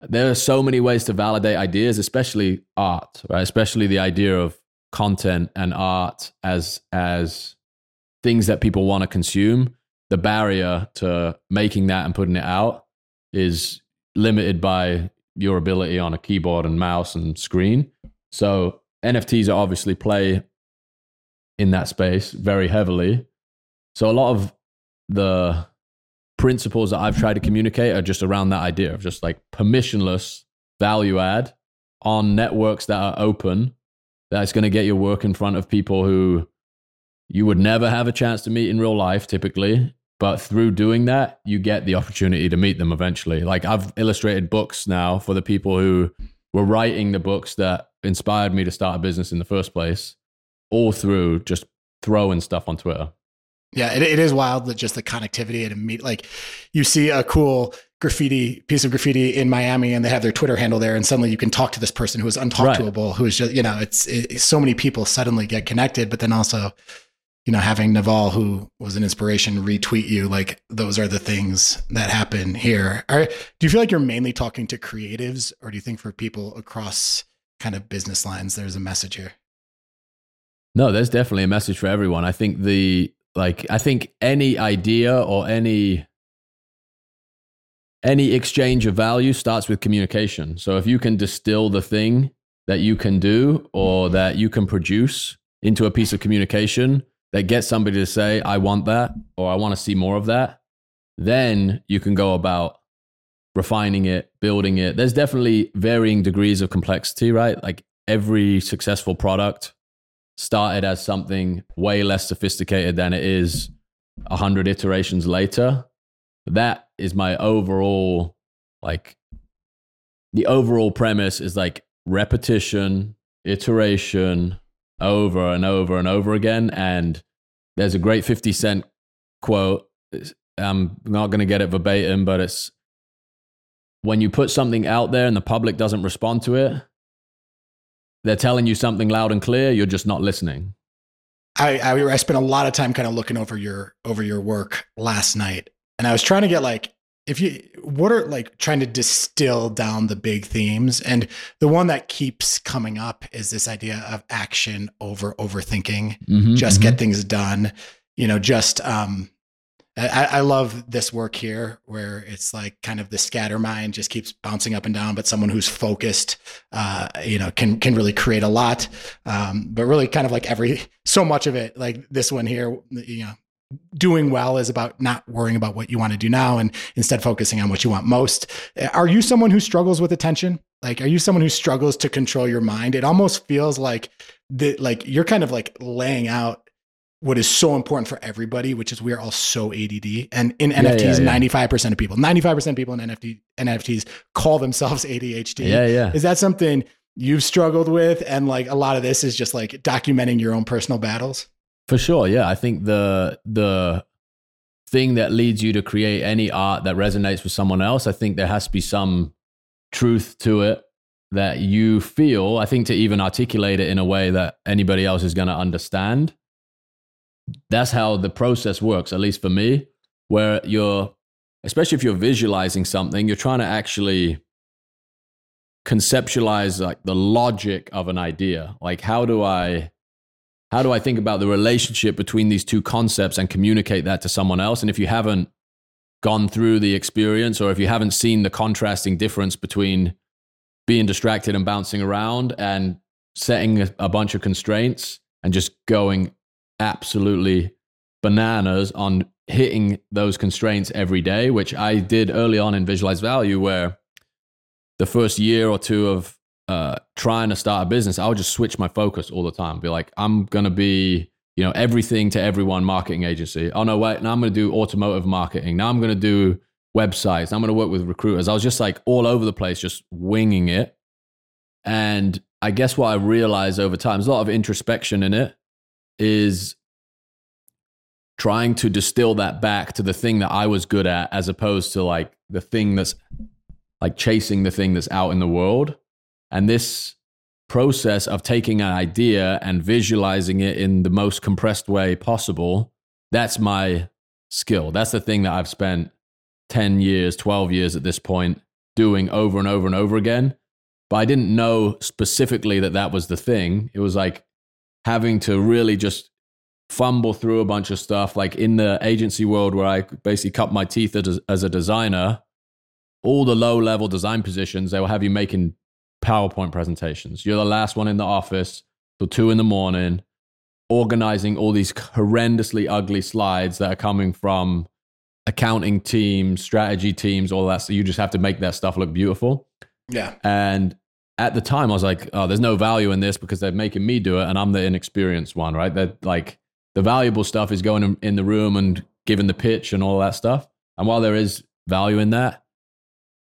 there are so many ways to validate ideas, especially art, right? Especially the idea of content and art as as things that people want to consume. The barrier to making that and putting it out is limited by your ability on a keyboard and mouse and screen. So NFTs are obviously play in that space very heavily. So a lot of the principles that I've tried to communicate are just around that idea of just like permissionless value add on networks that are open that's going to get your work in front of people who you would never have a chance to meet in real life typically. But through doing that you get the opportunity to meet them eventually. Like i've illustrated books now for the people who were writing the books that inspired me to start a business in the first place all through just throwing stuff on twitter yeah, it, it is wild that just the connectivity and meet like you see a cool graffiti piece of graffiti in Miami and they have their Twitter handle there and suddenly you can talk to this person who is untalkable right. who is just you know it's it, so many people suddenly get connected but then also you know having Naval who was an inspiration retweet you like those are the things that happen here. Are, do you feel like you're mainly talking to creatives or do you think for people across kind of business lines there's a message here? No, there's definitely a message for everyone. I think the like I think any idea or any any exchange of value starts with communication. So if you can distill the thing that you can do or that you can produce into a piece of communication that gets somebody to say, I want that or I want to see more of that, then you can go about refining it, building it. There's definitely varying degrees of complexity, right? Like every successful product started as something way less sophisticated than it is 100 iterations later. That is my overall like the overall premise is like repetition iteration over and over and over again. And there's a great 50 cent quote. I'm not going to get it verbatim but it's when you put something out there and the public doesn't respond to it they're telling you something loud and clear. You're just not listening. I, I, I spent a lot of time kind of looking over your over your work last night, and I was trying to get like if you what are like trying to distill down the big themes and the one that keeps coming up is this idea of action over overthinking mm-hmm, just mm-hmm. get things done you know just um I, I, love this work here where it's like kind of the scatter mind just keeps bouncing up and down, but someone who's focused, uh, you know, can can really create a lot. Um, but really, kind of like every so much of it, like this one here, you know, doing well is about not worrying about what you want to do now and instead focusing on what you want most. Are you someone who struggles with attention? Like, are you someone who struggles to control your mind? It almost feels like that, like you're kind of like laying out what is so important for everybody, which is we are all so ADD. And in yeah, NFTs, yeah, yeah. 95% of people, 95% of people in NFT, NFTs call themselves [LAUGHS] ADHD. Yeah, yeah. Is that something you've struggled with? And like a lot of this is just like documenting your own personal battles? For sure. Yeah. I think the, the, thing that leads you to create any art that resonates with someone else, I think there has to be some truth to it that you feel. I think to even articulate it in a way that anybody else is going to understand that's how the process works, at least for me, where you're especially if you're visualizing something, you're trying to actually conceptualize like the logic of an idea. Like how do I how do I think about the relationship between these two concepts and communicate that to someone else? And if you haven't gone through the experience or if you haven't seen the contrasting difference between being distracted and bouncing around and setting a, bunch of constraints and just going absolutely bananas on hitting those constraints every day, which I did early on in Visualize Value, where the first year or two of uh, trying to start a business, I would just switch my focus all the time. Be like, I'm going to be, you know, everything to everyone marketing agency. Oh, no, wait, now I'm going to do automotive marketing. Now I'm going to do websites. I'm going to work with recruiters. I was just like all over the place, just winging it. And I guess what I realized over time, there's a lot of introspection in it, is trying to distill that back to the thing that I was good at as opposed to like the thing that's like chasing the thing that's out in the world. And this process of taking an idea and visualizing it in the most compressed way possible, that's my skill. That's the thing that I've spent 10 years, 12 years at this point doing over and over and over again. But I didn't know specifically that that was the thing. It was like having to really just fumble through a bunch of stuff. Like in the agency world where I basically cut my teeth as, a designer, all the low level design positions, they will have you making PowerPoint presentations. You're the last one in the office till two in the morning, organizing all these horrendously ugly slides that are coming from accounting teams, strategy teams, all that. So you just have to make that stuff look beautiful. Yeah. And at the time, I was like, oh, there's no value in this because they're making me do it, and I'm the inexperienced one, right? That like the valuable stuff is going in, the room and giving the pitch and all that stuff. And while there is value in that,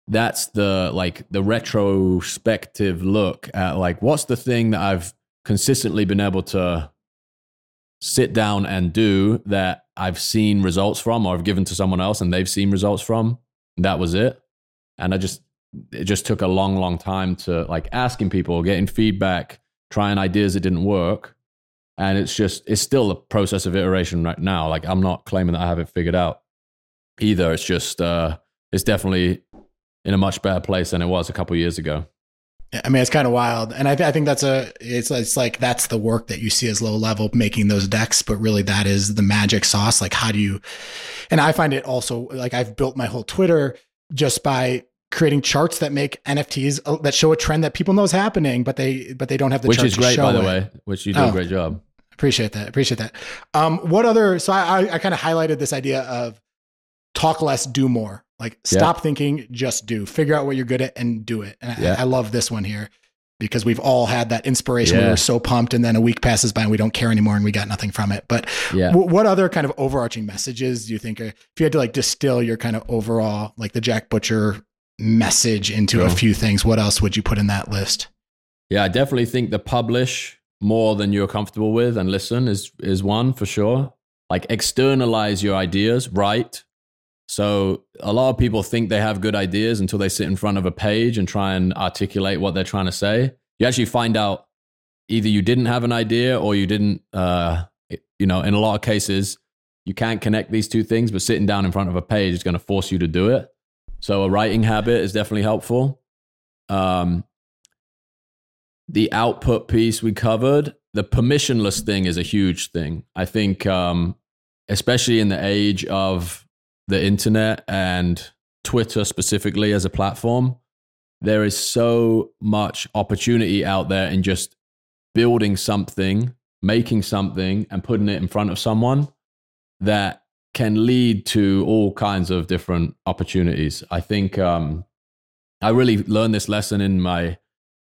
that's the like the retrospective look at like what's the thing that I've consistently been able to sit down and do that I've seen results from or I've given to someone else and they've seen results from. That was it. And I just it just took a long, long time to like asking people, getting feedback, trying ideas that didn't work. And it's just it's still a process of iteration right now. Like I'm not claiming that I have it figured out either. It's just uh it's definitely in a much better place than it was a couple years ago. I mean, it's kind of wild, and I, th- I think that's a it's it's like that's the work that you see as low level making those decks, but really that is the magic sauce. Like, how do you? And I find it also like I've built my whole Twitter just by creating charts that make NFTs uh, that show a trend that people know is happening, but they but they don't have the which is great by the it. way. Which you do oh, a great job. Appreciate that. Appreciate that. Um, what other? So I I, I kind of highlighted this idea of talk less, do more. Like stop yeah. thinking, just do. Figure out what you're good at and do it. And yeah. I, I, love this one here because we've all had that inspiration. Yeah. We were so pumped, and then a week passes by and we don't care anymore, and we got nothing from it. But yeah. w- what other kind of overarching messages do you think? Are, if you had to like distill your kind of overall, like the Jack Butcher message into a few things, what else would you put in that list? Yeah, I definitely think the publish more than you're comfortable with and listen is is one for sure. Like externalize your ideas, write, so a lot of people think they have good ideas until they sit in front of a page and try and articulate what they're trying to say. You actually find out either you didn't have an idea or you didn't. Uh, you know, in a lot of cases, you can't connect these two things. But sitting down in front of a page is going to force you to do it. So a writing habit is definitely helpful. Um, the output piece we covered. The permissionless thing is a huge thing. I think, um, especially in the age of the internet and Twitter specifically as a platform, there is so much opportunity out there in just building something, making something, and putting it in front of someone that can lead to all kinds of different opportunities. I think um, I really learned this lesson in my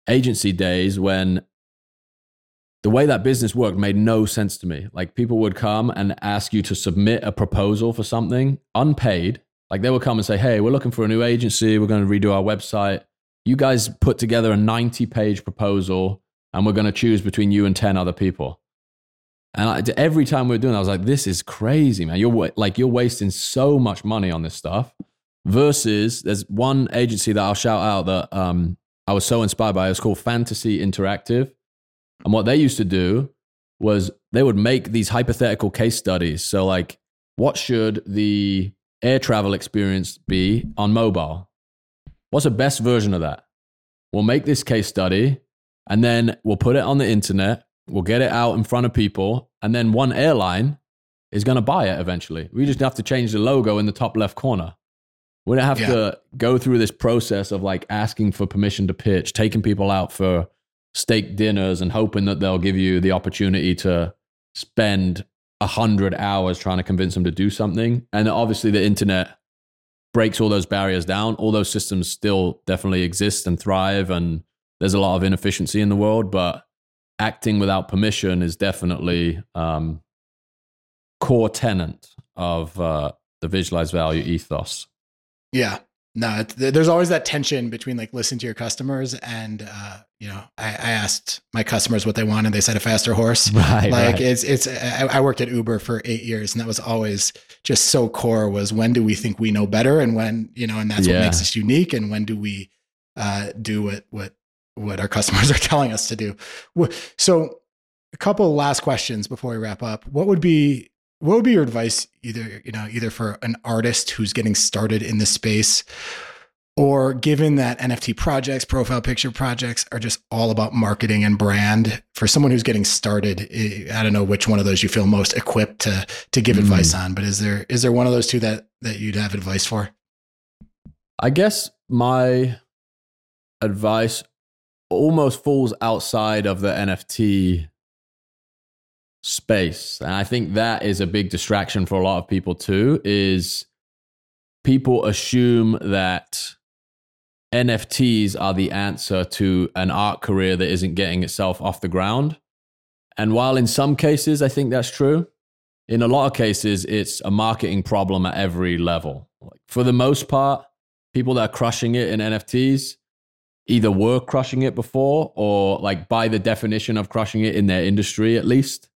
agency days when the way that business worked made no sense to me. Like people would come and ask you to submit a proposal for something unpaid. Like they would come and say, Hey, we're looking for a new agency. We're going to redo our website. You guys put together a 90 page proposal and we're going to choose between you and 10 other people. And I, every time we were doing that, I was like, this is crazy, man. You're like, you're wasting so much money on this stuff versus there's one agency that I'll shout out that um, I was so inspired by. It's called Fantasy Interactive and what they used to do was they would make these hypothetical case studies. So, like, what should the air travel experience be on mobile? What's the best version of that? We'll make this case study and then we'll put it on the internet. We'll get it out in front of people. And then one airline is going to buy it eventually. We just have to change the logo in the top left corner. We don't have yeah. to go through this process of like asking for permission to pitch, taking people out for steak dinners and hoping that they'll give you the opportunity to spend a hundred hours trying to convince them to do something. And obviously the internet breaks all those barriers down. All those systems still definitely exist and thrive and there's a lot of inefficiency in the world, but acting without permission is definitely um, core tenant of uh, the Visualize Value ethos. Yeah, no, there's always that tension between like listen to your customers and uh, you know I, I, asked my customers what they wanted. They said a faster horse. [LAUGHS] Right. Like right. it's it's. I, worked at Uber for eight years, and that was always just so core. Was when do we think we know better, and when you know, and that's yeah. what makes us unique, and when do we uh, do what what what our [LAUGHS] customers are telling us to do. So, a couple last questions before we wrap up. What would be what would be your advice either you know either for an artist who's getting started in this space or given that NFT projects, profile picture projects are just all about marketing and brand for someone who's getting started, I don't know which one of those you feel most equipped to to give mm. advice on, but is there is there one of those two that that you'd have advice for? I guess my advice almost falls outside of the NFT space. And I think that is a big distraction for a lot of people too is people assume that NFTs are the answer to an art career that isn't getting itself off the ground. And while in some cases I think that's true, in a lot of cases it's a marketing problem at every level. For the most part, people that are crushing it in NFTs either were crushing it before or like by the definition of crushing it in their industry at least.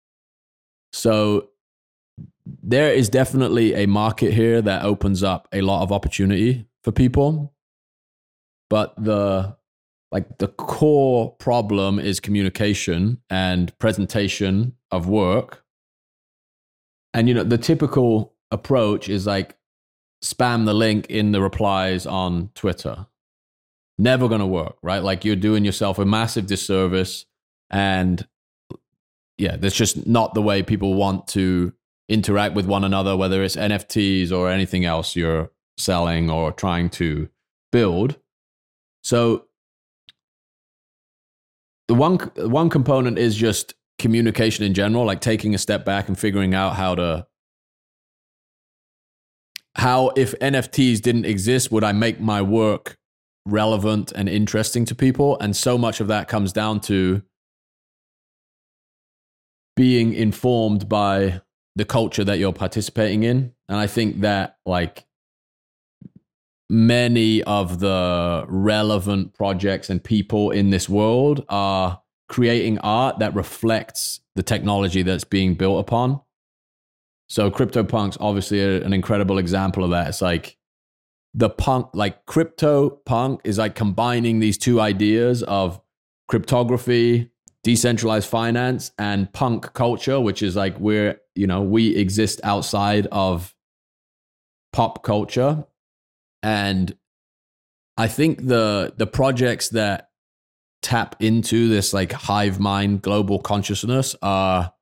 So there is definitely a market here that opens up a lot of opportunity for people. But the like the core problem is communication and presentation of work. And you know, the typical approach is like spam the link in the replies on Twitter never going to work, right? Like you're doing yourself a massive disservice. And yeah, that's just not the way people want to interact with one another, whether it's NFTs or anything else you're selling or trying to build. So the one one component is just communication in general, like taking a step back and figuring out how to how if NFTs didn't exist, would I make my work relevant and interesting to people. And so much of that comes down to being informed by the culture that you're participating in. And I think that, like, many of the relevant projects and people in this world are creating art that reflects the technology that's being built upon. So CryptoPunk's obviously an incredible example of that. It's like the punk, like crypto punk, is like combining these two ideas of cryptography, decentralized finance, and punk culture, which is like we're, you know, we exist outside of pop culture. And I think the the projects that tap into this like hive mind global consciousness are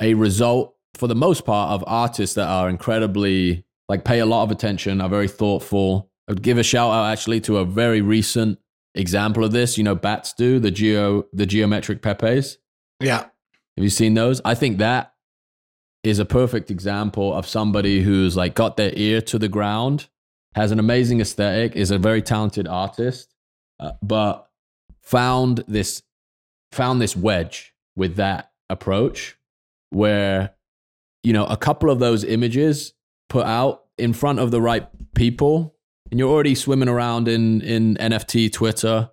a result for the most part of artists that are incredibly like pay a lot of attention, are very thoughtful. I'd give a shout out actually to a very recent example of this. You know, bats do the geo the geometric pepes. Yeah. Have you seen those? I think that is a perfect example of somebody who's like got their ear to the ground, has an amazing aesthetic, is a very talented artist, uh, but found this found this wedge with that approach where you know a couple of those images put out in front of the right people. And you're already swimming around in in NFT Twitter.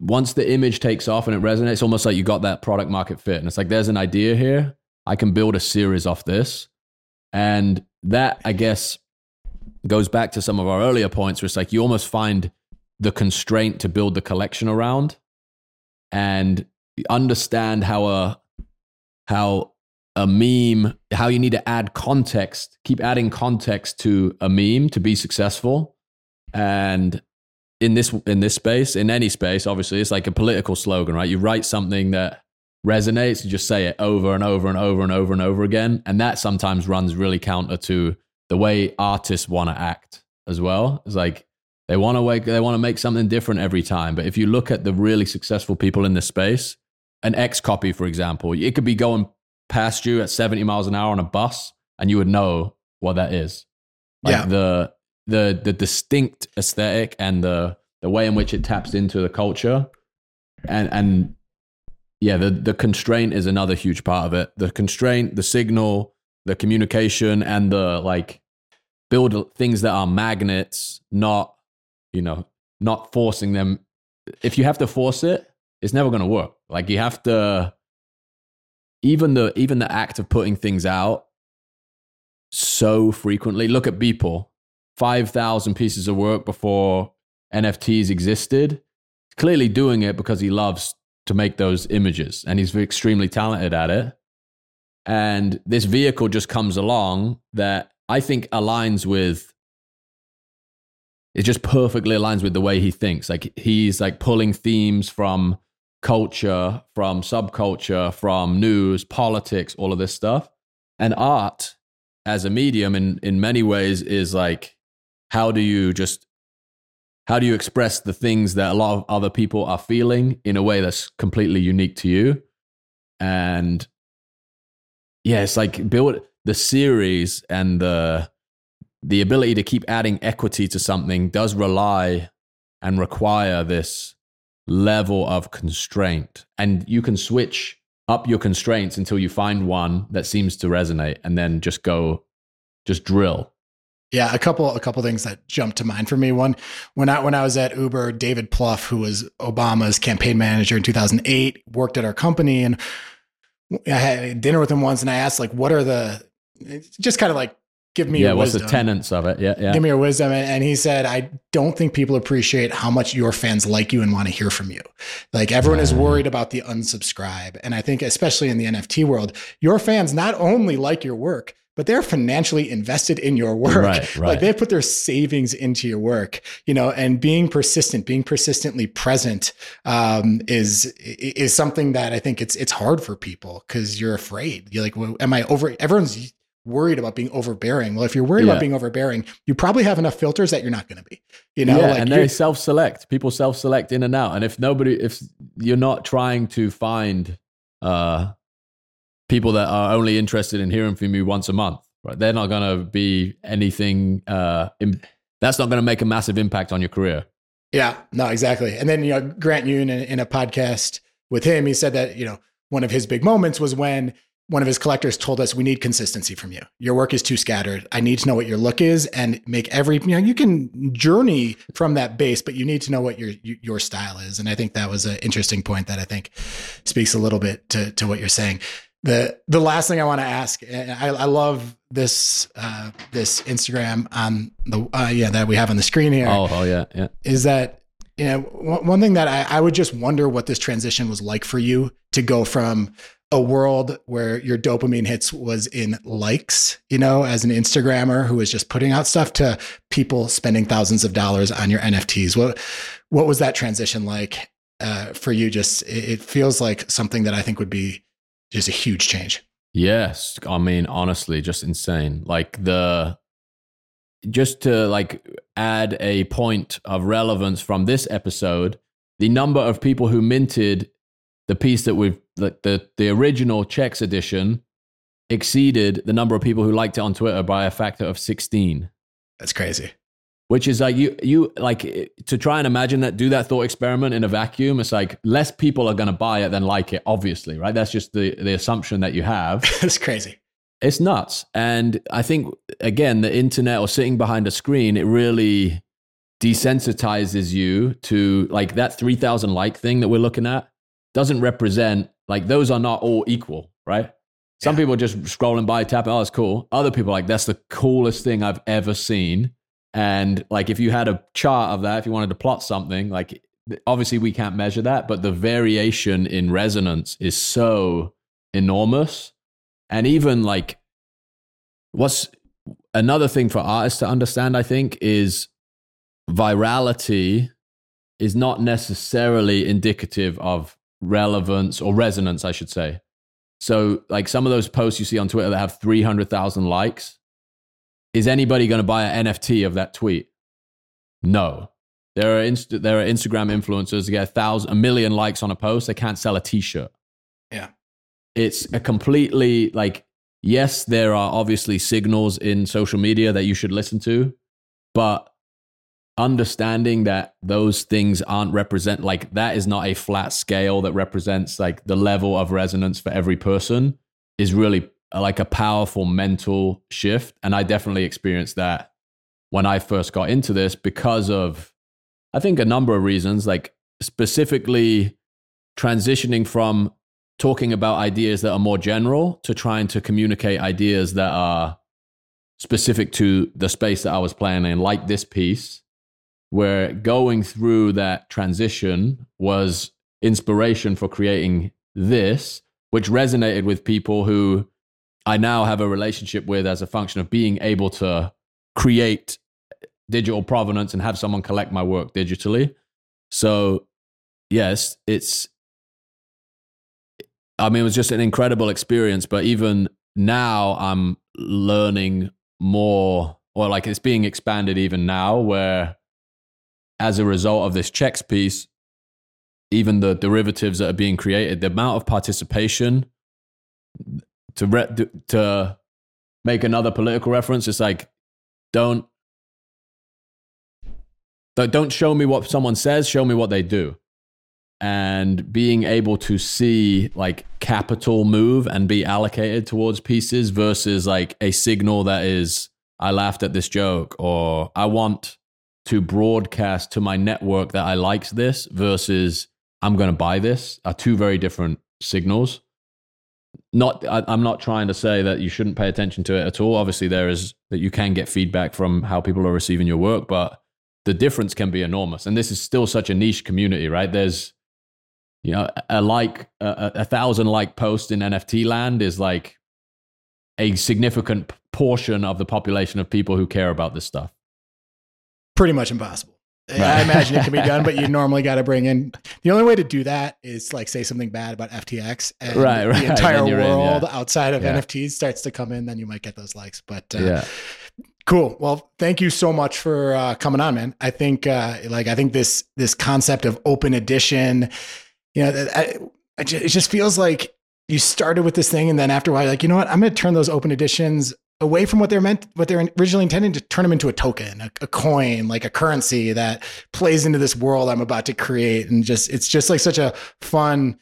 Once the image takes off and it resonates almost like you got that product market fit. And it's like there's an idea here. I can build a series off this. And that I guess goes back to some of our earlier points where it's like you almost find the constraint to build the collection around and understand how a how a meme, how you need to add context, keep adding context to a meme to be successful. And in this in this space, in any space, obviously, it's like a political slogan, right? You write something that resonates, you just say it over and over and over and over and over again, and that sometimes runs really counter to the way artists want to act as well. It's like they want to wake, they want to make something different every time. But if you look at the really successful people in this space, an XCOPY, for example, it could be going past you at 70 miles an hour on a bus, and you would know what that is. Like Yeah. the the the distinct aesthetic and the the way in which it taps into the culture, and and yeah, the the constraint is another huge part of it. The constraint, the signal, the communication, and the like build things that are magnets, not you know, not forcing them. If you have to force it, it's never going to work. Like you have to even the even the act of putting things out so frequently. Look at Beeple, five thousand pieces of work before NFTs existed. Clearly doing it because he loves to make those images, and he's extremely talented at it. And this vehicle just comes along that I think aligns with. It just perfectly aligns with the way he thinks. Like he's like pulling themes from culture, from subculture, from news, politics, all of this stuff. And art as a medium in, in many ways is like how do you just how do you express the things that a lot of other people are feeling in a way that's completely unique to you? And yeah, it's like build the series and the the ability to keep adding equity to something does rely and require this level of constraint. And you can switch up your constraints until you find one that seems to resonate and then just go, just drill. Yeah, a couple a couple things that jumped to mind for me. One, when I when I was at Uber, David Plouffe, who was Obama's campaign manager in 2008, worked at our company, and I had dinner with him once, and I asked like, "What are the?" Just kind of like give me yeah, your what's wisdom. the tenets of it? Yeah, yeah. Give me your wisdom. And, and he said, I don't think people appreciate how much your fans like you and want to hear from you. Like everyone is worried about the unsubscribe. And I think, especially in the NFT world, your fans not only like your work, but they're financially invested in your work. Right, [LAUGHS] right. Like they put their savings into your work, you know, and being persistent, being persistently present um, is is something that I think it's it's hard for people because you're afraid. You're like, well, am I over? Everyone's worried about being overbearing. Well, if you're worried Yeah. about being overbearing, you probably have enough filters that you're not going to be. You know, yeah, like and they self-select. People self-select in and out. And if nobody, if you're not trying to find uh, people that are only interested in hearing from you once a month, right? They're not going to be anything. Uh, im- that's not going to make a massive impact on your career. Yeah, no, exactly. And then, you know, Grant Yun in, in a podcast with him, he said that, you know, one of his big moments was when one of his collectors told us, we need consistency from you. Your work is too scattered. I need to know what your look is and make every, you know, you can journey from that base, but you need to know what your, your style is. And I think that was an interesting point that I think speaks a little bit to, to what you're saying. The, the last thing I want to ask, I, I love this, uh, this Instagram on the, uh, yeah, that we have on the screen here Oh, oh yeah, yeah. is that you know one, one thing that I, I would just wonder what this transition was like for you to go from a world where your dopamine hits was in likes, you know, as an Instagrammer who was just putting out stuff to people spending thousands of dollars on your NFTs. What what was that transition like uh, for you? Just it, it feels like something that I think would be just a huge change. Yes, I mean honestly, just insane. Like the just to like add a point of relevance from this episode, the number of people who minted the piece that we've the the, the original checks edition exceeded the number of people who liked it on Twitter by a factor of 16. That's crazy. Which is like you you like to try and imagine that do that thought experiment in a vacuum. It's like less people are going to buy it than like it, obviously, right? That's just the the assumption that you have. [LAUGHS] That's crazy. It's nuts. And I think, again, the internet or sitting behind a screen, it really desensitizes you to like that 3000 like thing that we're looking at doesn't represent like those are not all equal, right? Some Yeah. people just scrolling by, tapping, oh, that's cool. Other people like, that's the coolest thing I've ever seen. And like, if you had a chart of that, if you wanted to plot something, like, obviously we can't measure that, but the variation in resonance is so enormous And even like, what's another thing for artists to understand, I think, is virality is not necessarily indicative of relevance or resonance, I should say. So, like some of those posts you see on Twitter that have 300,000 likes, is anybody going to buy an NFT of that tweet? No. There are, inst- there are Instagram influencers that get a thousand, a million likes on a post. They can't sell a t-shirt. Yeah. It's a completely like, yes, there are obviously signals in social media that you should listen to, but understanding that those things aren't represent like that is not a flat scale that represents like the level of resonance for every person is really like a powerful mental shift. And i definitely experienced that when i first got into this because of i think a number of reasons like specifically transitioning from talking about ideas that are more general to trying to communicate ideas that are specific to the space that i was playing in like this piece where going through that transition was inspiration for creating this, which resonated with people who I now have a relationship with as a function of being able to create digital provenance and have someone collect my work digitally. So, yes, it's, I mean, it was just an incredible experience. But even now, I'm learning more, or like it's being expanded even now, where as a result of this checks piece, even the derivatives that are being created, the amount of participation to re- to make another political reference, it's like don't don't show me what someone says, show me what they do. And being able to see like capital move and be allocated towards pieces versus like a signal that is, I laughed at this joke or I want to broadcast to my network that I liked this versus I'm going to buy this are two very different signals. Not, I, I'm not trying to say that you shouldn't pay attention to it at all. Obviously, there is that you can get feedback from how people are receiving your work, but the difference can be enormous. And this is still such a niche community, right? There's, you know, a like a, a thousand like post in NFT land is like a significant portion of the population of people who care about this stuff pretty much impossible. Right. I imagine it can be [LAUGHS] done, but you normally got to bring in. The only way to do that is like say something bad about FTX, and right, right. the [LAUGHS] entire world in, yeah. outside of yeah. NFTs starts to come in. Then you might get those likes. But uh, yeah, cool. Well, thank you so much for uh, coming on, man. I think uh, like I think this this concept of open edition, you know, I, I just, it just feels like you started with this thing, and then after a while, like you know what, I'm going to turn those open editions away from what they're meant, what they're originally intending to turn them into a token, a, a, coin, like a currency that plays into this world I'm about to create. And just, it's just like such a fun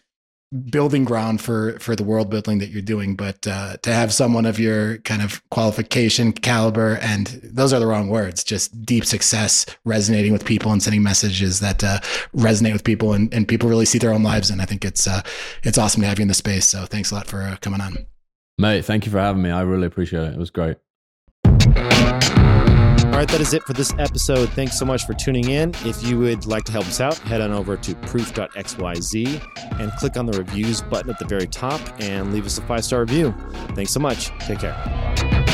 building ground for, for the world building that you're doing. But uh, to have someone of your kind of qualification caliber, and those are the wrong words, just deep success resonating with people and sending messages that uh, resonate with people and, and people really see their own lives. And I think it's, uh, it's awesome to have you in the space. So thanks a lot for uh, coming on. Mate, thank you for having me. I really appreciate it. It was great. All right, that is it for this episode. Thanks so much for tuning in. If you would like to help us out, head on over to proof.xyz and click on the reviews button at the very top and leave us a five star review. Thanks so much. Take care.